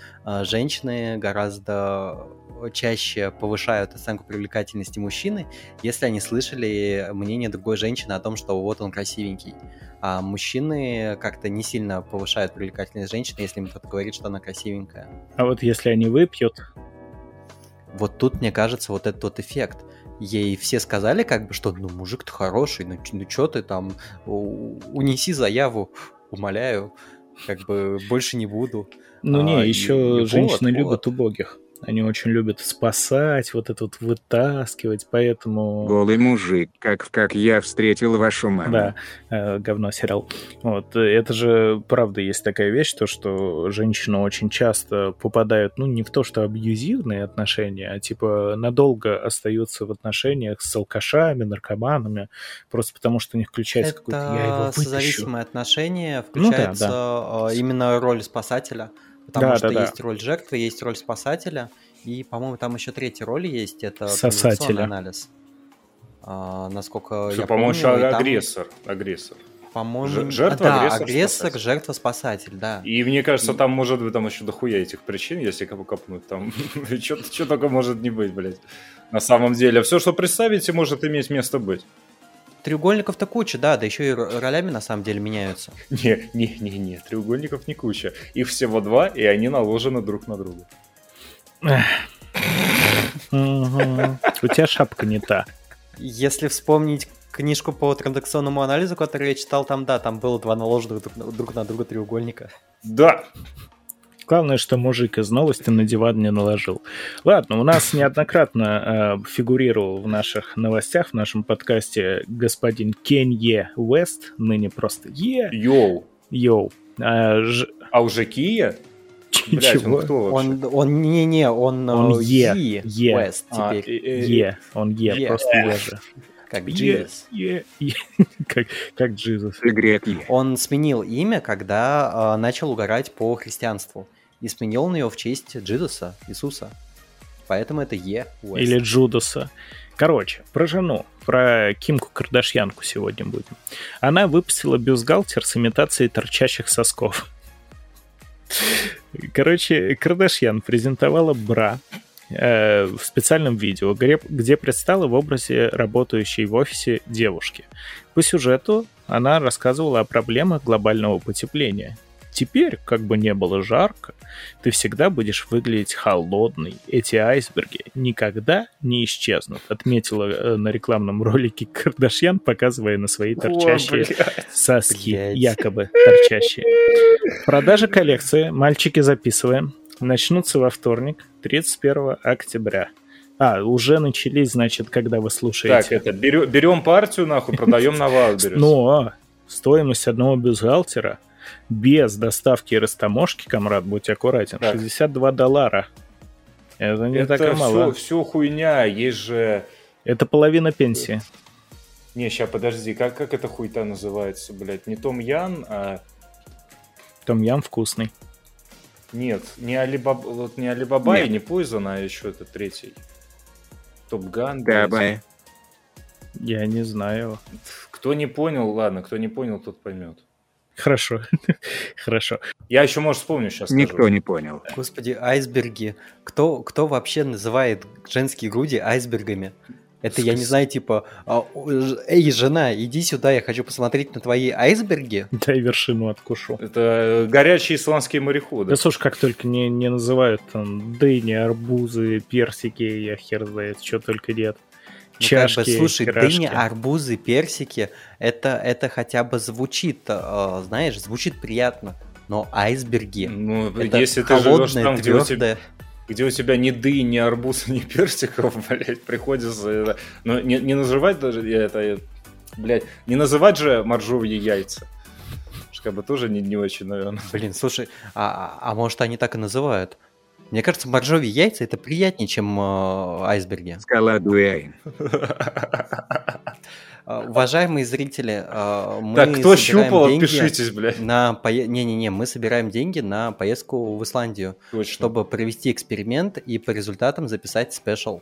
женщины гораздо чаще повышают оценку привлекательности мужчины, если они слышали мнение другой женщины о том, что вот он красивенький а мужчины как-то не сильно повышают привлекательность женщины, если им кто-то говорит, что она красивенькая. А вот если они выпьют? Вот тут, мне кажется, вот этот вот эффект. Ей все сказали, как бы, что ну мужик-то хороший, ну, ну что ты там, унеси заяву, умоляю, как бы больше не буду. Ну а, не, еще и, женщины вот, любят вот. убогих. Они очень любят спасать, вот это вот вытаскивать, поэтому... Голый мужик, как, как я встретил вашу маму. Да, э, говно сериал. Вот, это же правда есть такая вещь, то, что женщины очень часто попадают, ну, не в то, что абьюзивные отношения, а типа надолго остаются в отношениях с алкашами, наркоманами, просто потому что у них включается какой-то «я его вытащу». созависимые отношения, включается ну, да, да. именно роль спасателя. Потому да, что да, есть да. роль жертвы, есть роль спасателя, и, по-моему, там еще третья роль есть, это Сосателя. анализ. А, насколько Что, я по-моему, помню, еще агрессор. Там... Агрессор. По-моему, жертва, да, агрессор, агрессор спасатель. жертва, спасатель, да. И мне кажется, там может быть там еще дохуя этих причин, если кого копнуть. Там что только может не быть, блядь. На самом деле, все, что представите, может иметь место быть. Треугольников-то куча, да, да еще и ролями на самом деле меняются. Не, не, не, не, треугольников не куча. Их всего два, и они наложены друг на друга. У тебя шапка не та. Если вспомнить книжку по транзакционному анализу, которую я читал, там, да, там было два наложенных друг на друга треугольника. Да, Главное, что мужик из новости на диван не наложил. Ладно, у нас неоднократно э, фигурировал в наших новостях, в нашем подкасте господин Кенье Уэст, ныне просто Ye. Yo. Yo. А, ж... а уже Кия? Блядь, он кто Он, он не-не, он, он Е. Е. Е. Уэст а, теперь. Е. Он Е, е. просто Е же. Как Джизус. как, как Джизус. Он сменил имя, когда э, начал угорать по христианству и сменил он ее в честь Джидуса, Иисуса. Поэтому это Е. Уэст. Или Джудаса. Короче, про жену, про Кимку Кардашьянку сегодня будем. Она выпустила бюстгальтер с имитацией торчащих сосков. Короче, Кардашьян презентовала бра э, в специальном видео, где, где предстала в образе работающей в офисе девушки. По сюжету она рассказывала о проблемах глобального потепления. Теперь, как бы не было жарко, ты всегда будешь выглядеть холодный. Эти айсберги никогда не исчезнут, отметила э, на рекламном ролике Кардашьян, показывая на свои торчащие блядь. соски, Блядь. якобы торчащие. Продажи коллекции, мальчики записываем, начнутся во вторник, 31 октября. А, уже начались, значит, когда вы Так, слушаете. это, берем, берем партию, нахуй, продаем на Wildberries. Но стоимость одного бюстгальтера без доставки и растаможки, комрад, будь аккуратен, Так. 62 доллара. Это не так и это мало. все, все хуйня, есть же... Это половина пенсии. Не, сейчас, подожди, как, как эта хуйта называется, блядь? Не Том Ян, а... Том Ям вкусный. Нет, не Алибаба, вот не Алибаба Нет. и не Пойзон, а еще это третий. Топган. Да, блядь. бай. Я не знаю. Кто не понял, ладно, кто не понял, тот поймет. Хорошо. Хорошо. Я еще, может, вспомню сейчас. Никто не понял. Господи, айсберги. Кто, кто вообще называет женские груди айсбергами? Это, я не знаю, типа, а, эй, жена, иди сюда, я хочу посмотреть на твои айсберги. Дай вершину откушу. Это э, горячие исландские мореходы. Да слушай, как только не, не называют там дыни, арбузы, персики, я хер знает, что только нет. Ну, Чашки, как бы, слушай, пирожки. дыни, арбузы, персики, это, это хотя бы звучит, э, знаешь, звучит приятно. Но айсберги, Ну, это если ты живешь холодное, там, где у, тебя, твердое. где у тебя ни дынь, ни арбуз, ни персиков, блядь, приходится... это- Но не, не называть даже это... Блядь, не называть же моржовьи яйца. Ж Как бы тоже не, не очень, наверное. Блин, слушай, а, а- а может они так и называют? Мне кажется, моржовьи яйца это приятнее, чем э, айсберги. Скала Дуэйн. А, Уважаемые зрители, а, мы Так, кто собираем щупал, деньги отпишитесь, блядь. на Не-не-не, мы собираем деньги на поездку в Исландию, Точно. чтобы провести эксперимент и по результатам записать спешл.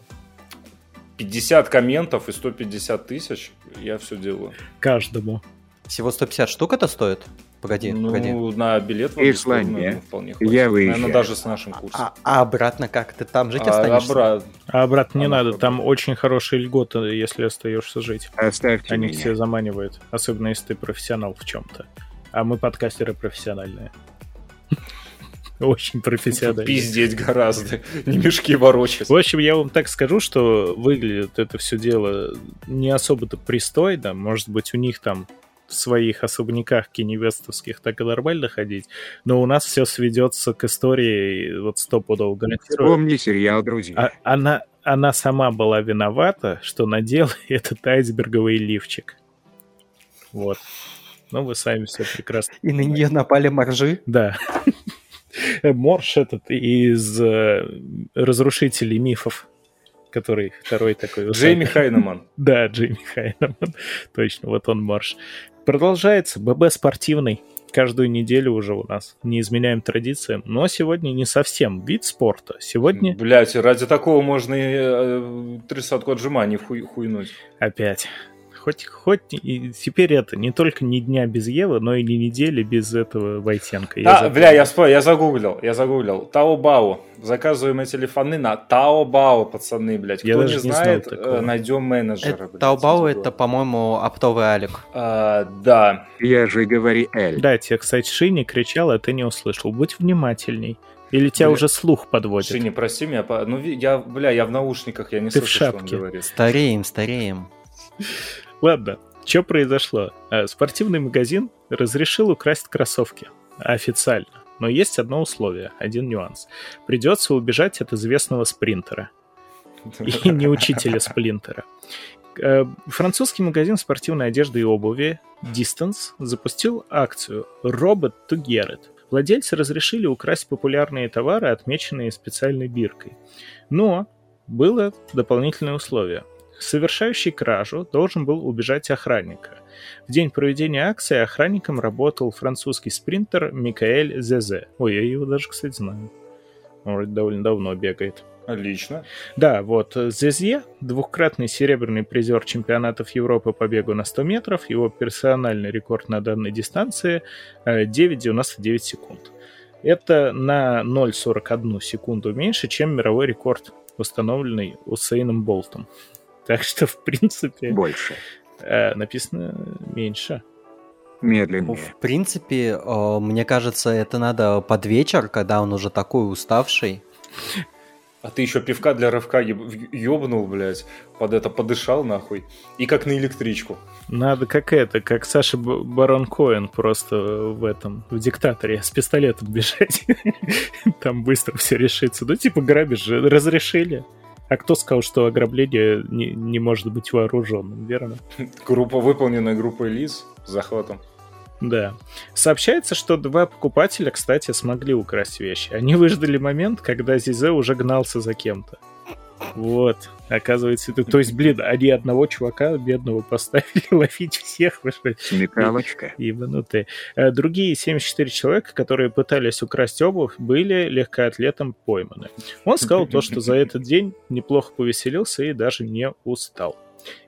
50 комментов и 150 тысяч, я все делаю. Каждому. Всего 150 штук это стоит? Погоди, ну, погоди. на билет в наверное, вполне хватит. Я Наверное, выезжаю. даже с нашим курсом. А, а обратно как? Ты там жить А останешься? обратно. А обратно не А надо, нахуй? там очень хорошие льготы, если остаешься жить. Оставьте Они меня. все заманивают, особенно если ты профессионал в чем-то. А мы подкастеры профессиональные. Очень профессиональные. Пиздеть гораздо, не мешки ворочать. В общем, я вам так скажу, что выглядит это все дело не особо-то пристойно. Может быть, у них там в своих особняках киневестовских так и нормально ходить, но у нас все сведется к истории, вот стопудово гарантирую. Помни сериал «Друзья». А- она, она сама была виновата, что надела этот айсберговый лифчик. Вот. Ну, вы сами все прекрасно. И на нее напали моржи? Да. Морш этот из э, разрушителей мифов, который второй такой. Джейми Хайнеман. Да, Джейми Хайнеман. Точно, вот он Морш. Продолжается. ББ спортивный. Каждую неделю уже у нас. Не изменяем традициям. Но сегодня не совсем вид спорта. Сегодня Блять, ради такого можно и э, тридцатку отжиманий хуй, хуйнуть. опять. Хоть, хоть и теперь это не только ни дня без Евы, но и не недели без этого Войтенко. Я А, забыл. бля, я вспомнил, я загуглил, я загуглил. Таобао. Заказываем телефоны на Таобао, пацаны, блядь. Кто Я не даже не знал знает, э, найдем менеджера. Это, блядь, Таобао это, по-моему, оптовый алик. А, да. Я же говори Эль. Да, тебе, кстати, Шини кричал, а ты не услышал. Будь внимательней. Или тебя Бля, уже слух подводит. Шини, прости меня, по- ну я, бля, я в наушниках, я не Ты в слышу, что он шапке. говорит. Стареем, стареем. Ладно, что произошло? Э, Спортивный магазин разрешил украсть кроссовки. Официально. Но есть одно условие, один нюанс. Придется убежать от известного спринтера. И не учителя сплинтера. Э, Французский магазин спортивной одежды и обуви Distance запустил акцию Robot to Get It. Владельцы разрешили украсть популярные товары, отмеченные специальной биркой. Но было дополнительное условие. Совершающий кражу должен был убежать охранника. В день проведения акции охранником работал французский спринтер Микаэль Зезе. Ой, я его даже, кстати, знаю. Он вроде довольно давно бегает. Отлично. Да, вот э, Зезье, двукратный серебряный призер чемпионатов Европы по бегу на 100 метров, его персональный рекорд на данной дистанции э, 9,99 секунд. Это на 0,41 секунду меньше, чем мировой рекорд установленный Усейном Болтом. Так что, в принципе, Больше. э, написано меньше. Ну, Медленнее. В принципе, э, мне кажется, это надо под вечер, когда он уже такой уставший. А ты еще пивка для рывка ёбнул, блядь, под это подышал нахуй. И как на электричку. Надо как это, как Саша Барон Коэн просто в этом, в диктаторе с пистолетом бежать. Там быстро все решится. Ну, типа, грабеж же разрешили. А кто сказал, что ограбление не, не может быть вооруженным, верно? Группа, выполненная группой лиц с захватом. Да. Сообщается, что два покупателя, кстати, смогли украсть вещи. Они выждали момент, когда Зизе уже гнался за кем-то. Вот. Оказывается, это... То есть, блин, они одного чувака бедного поставили ловить всех. Смекалочка. Ебанутые. Э, Другие 74 человека, которые пытались украсть обувь, были легкоатлетом пойманы. Он сказал то, что за этот день неплохо повеселился и даже не устал.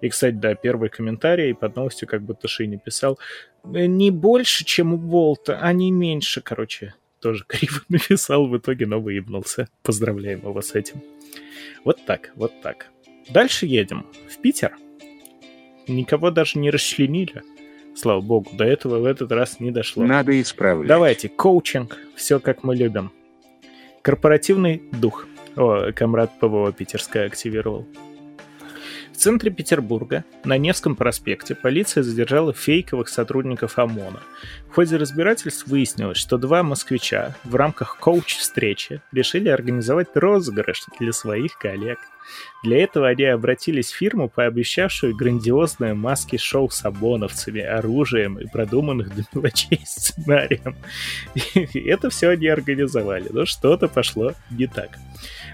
И, кстати, да, первый комментарий под новостью как бы Ташини писал «Э, не больше, чем у Болта, а не меньше, короче. Тоже криво написал, в итоге, но выебнулся. Поздравляем его с этим. Вот так, вот так. Дальше едем. В Питер. Никого даже не расчленили. Слава богу, до этого в этот раз не дошло. Надо исправлять. Давайте, коучинг, все как мы любим. Корпоративный дух. О, комрад ПВО питерская активировал. В центре Петербурга, на Невском проспекте, полиция задержала фейковых сотрудников ОМОНа. В ходе разбирательств выяснилось, что два москвича в рамках коуч-встречи решили организовать розыгрыш для своих коллег. Для этого они обратились в фирму, пообещавшую грандиозные маски-шоу с обоновцами, оружием и продуманных до мелочей сценарием. И это все они организовали, но что-то пошло не так.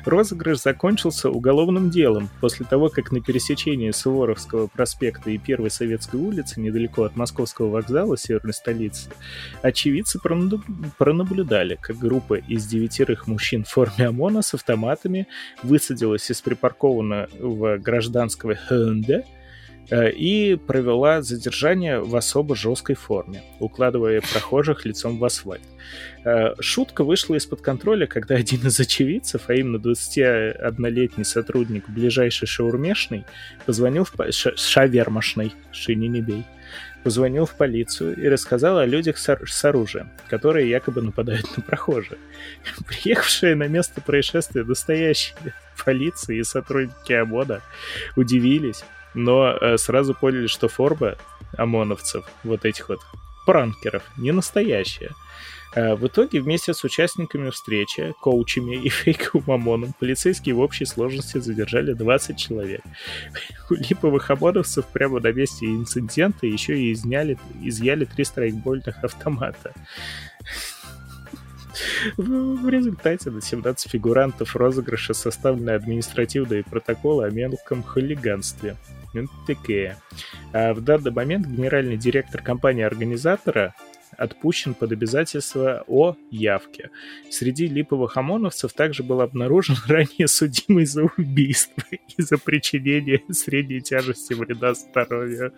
Розыгрыш закончился уголовным делом после того, как на пересечении Суворовского проспекта и Первой Советской улицы, недалеко от Московского вокзала северной столицы, очевидцы пронаб- пронаблюдали, как группа из девятерых мужчин в форме ОМОНа с автоматами высадилась из припаркованного гражданского э, и провела задержание в особо жесткой форме, укладывая прохожих лицом в асфальт. Э, Шутка вышла из-под контроля, когда один из очевидцев, а именно 21-летний сотрудник ближайшей шаурмешной, позвонил в... ша- шавермашной, шини не бей, позвонил в полицию и рассказал о людях с оружием, которые якобы нападают на прохожих. Приехавшие на место происшествия настоящие полиции и сотрудники ОМОНа удивились, но э, сразу поняли, что форма ОМОНовцев, вот этих вот пранкеров, не настоящая. Э, В итоге вместе с участниками встречи, коучами и фейковым ОМОНом полицейские в общей сложности задержали 20 человек. У липовых ОМОНовцев прямо на месте инцидента еще и изняли, изъяли три страйкбольных автомата. В результате на 17 фигурантов розыгрыша составлены административные протоколы о мелком хулиганстве. НТК. А в данный момент генеральный директор компании-организатора отпущен под обязательство о явке. Среди липовых ОМОНовцев также был обнаружен ранее судимый за убийство и за причинение средней тяжести вреда здоровью.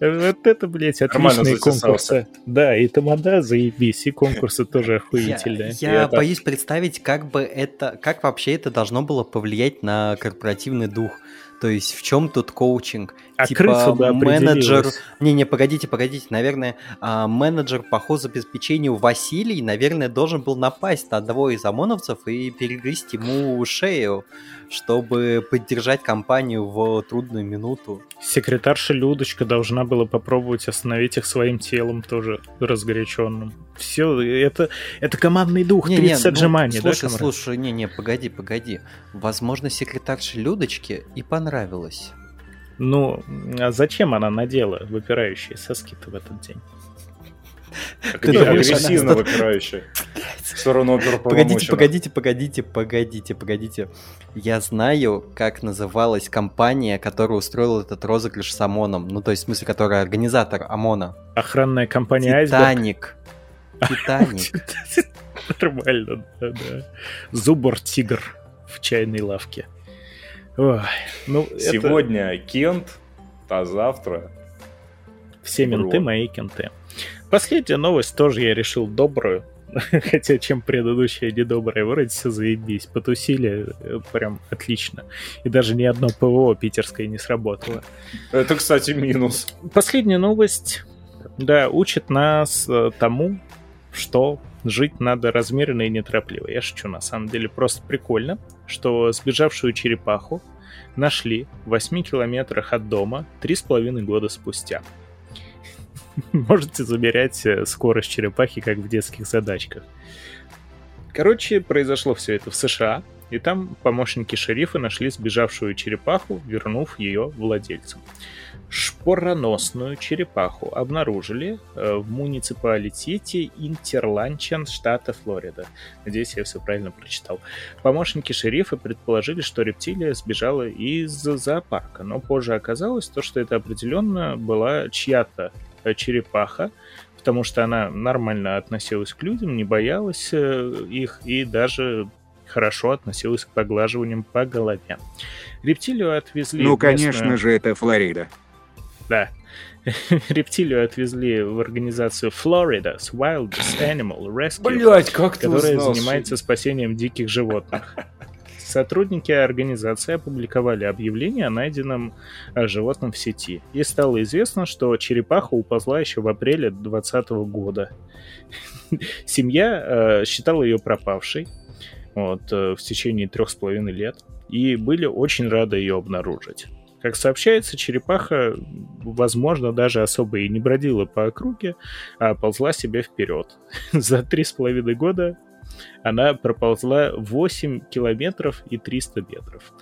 Вот это, блядь, отличные конкурсы. Да, и тамада заебись, и конкурсы тоже охуительные. Я, я Это- боюсь представить, как бы это, как вообще это должно было повлиять на корпоративный дух. То есть в чем тут коучинг? А типа менеджер... Не-не, погодите, погодите. Наверное, а, менеджер по хозобеспечению Василий, наверное, должен был напасть на одного из ОМОНовцев и перегрызть ему шею, чтобы поддержать компанию в трудную минуту. Секретарша Людочка должна была попробовать остановить их своим телом тоже разгоряченным. Все, это, это командный дух, Не-не, 30 ну, отжиманий, да, слушай, слушай, не-не, погоди, погоди. Возможно, секретарше Людочке и понравилось. Ну, а зачем она надела выпирающие соски-то в этот день? Ты думаешь, агрессивно она- выпирающая. В сторону Погодите, погодите, погодите, погодите, погодите. Я знаю, как называлась компания, которая устроила этот розыгрыш с ОМОНом. Ну, то есть, в смысле, которая организатор ОМОНа. Охранная компания Айсберг. Титаник. Титаник. Нормально, да, да. Зубр-тигр в чайной лавке. Ой, ну, это Сегодня Кент, а завтра... все менты Бро. мои кенты. Последняя новость тоже я решил добрую. Хотя чем предыдущая недобрая, вроде все заебись. Потусили э, прям отлично. И даже ни одно ПВО питерское не сработало. Это, кстати, минус. Последняя новость, да, учит нас э, тому, что жить надо размеренно и неторопливо. Я шучу, на самом деле просто прикольно, что сбежавшую черепаху нашли в 8 километрах от дома 3,5 года спустя. Можете замерять э, скорость черепахи, как в детских задачках. Короче, произошло все это в США, и там помощники шерифа нашли сбежавшую черепаху, вернув ее владельцам. Шпороносную черепаху обнаружили э, в муниципалитете Интерланчен, штата Флорида. Надеюсь, я все правильно прочитал. Помощники шерифа предположили, что рептилия сбежала из зоопарка, но позже оказалось то, что это определенно была чья-то э, черепаха, потому что она нормально относилась к людям, не боялась э, их и даже хорошо относилась к поглаживаниям по голове. Рептилию отвезли... Ну, местную- конечно же, это Флорида. Да. Рептилию отвезли в организацию Florida's Wildest Animal Rescue, Блять, как ты которая узнал, занимается спасением диких животных. Сотрудники организации опубликовали объявление о найденном э, животном в сети. И стало известно, что черепаха уползла еще в апреле 2020 года. Семья э, считала ее пропавшей вот, э, в течение трех с половиной лет и были очень рады ее обнаружить. Как сообщается, черепаха, возможно, даже особо и не бродила по округе, а ползла себе вперед. За три с половиной года она проползла 8 километров и 300 метров.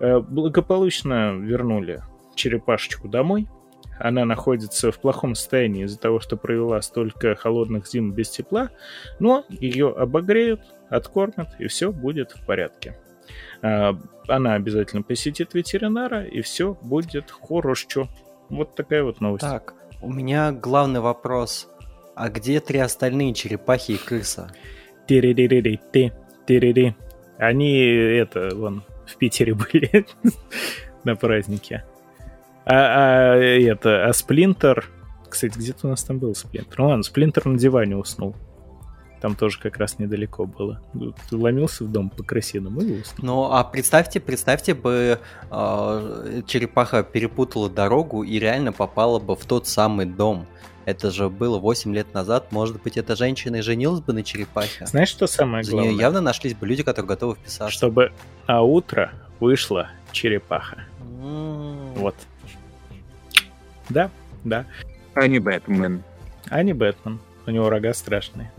Э, Благополучно вернули черепашечку домой. Она находится в плохом состоянии из-за того, что провела столько холодных зим без тепла, но ее обогреют, откормят, и все будет в порядке. А, Она обязательно посетит ветеринара, и все будет хорошо. Вот такая вот новость. Так, у меня главный вопрос. А где три остальные черепахи и крыса? Тири-ри-ри-ри-ти, тири-ри. Они, это, вон, в Питере были на празднике. А, а, это, а Сплинтер... Кстати, где-то у нас там был Сплинтер. Ну ладно, Сплинтер на диване уснул. Там тоже как раз недалеко было. Вот Ломился в дом по крысинам и уснул. Ну, а представьте, представьте бы, э, черепаха перепутала дорогу и реально попала бы в тот самый дом. Это же было 8 лет назад. Может быть, эта женщина и женилась бы на черепахе. Знаешь, что самое За нее главное? явно нашлись бы люди, которые готовы вписаться. Чтобы а утро вышла черепаха. М, Вот. Да, да. А не Бэтмен. А не Бэтмен. У него рога страшные.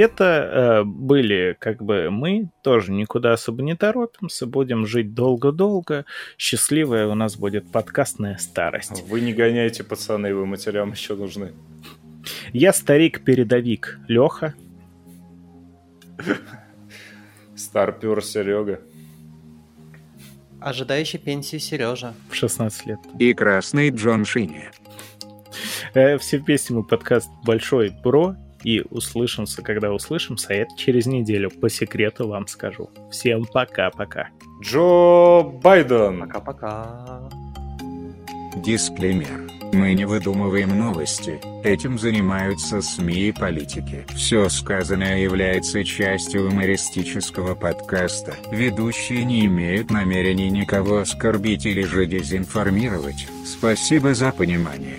Это э, были как бы мы, тоже никуда особо не торопимся, будем жить долго-долго. Счастливая у нас будет подкастная старость. Вы не гоняйте, пацаны, вы матерям еще нужны. Я старик-передовик Леха. Старпер Серега. Ожидающий пенсию Сережа. в 16 лет. И красный Джон Шини. Э, все вместе мы подкаст Большой Бро и услышимся, когда услышимся, а это через неделю. По секрету вам скажу. Всем пока-пока. Джо Байден. Пока-пока. Дисклеймер. Мы не выдумываем новости, этим занимаются СМИ и политики. Все сказанное является частью юмористического подкаста. Ведущие не имеют намерений никого оскорбить или же дезинформировать. Спасибо за понимание.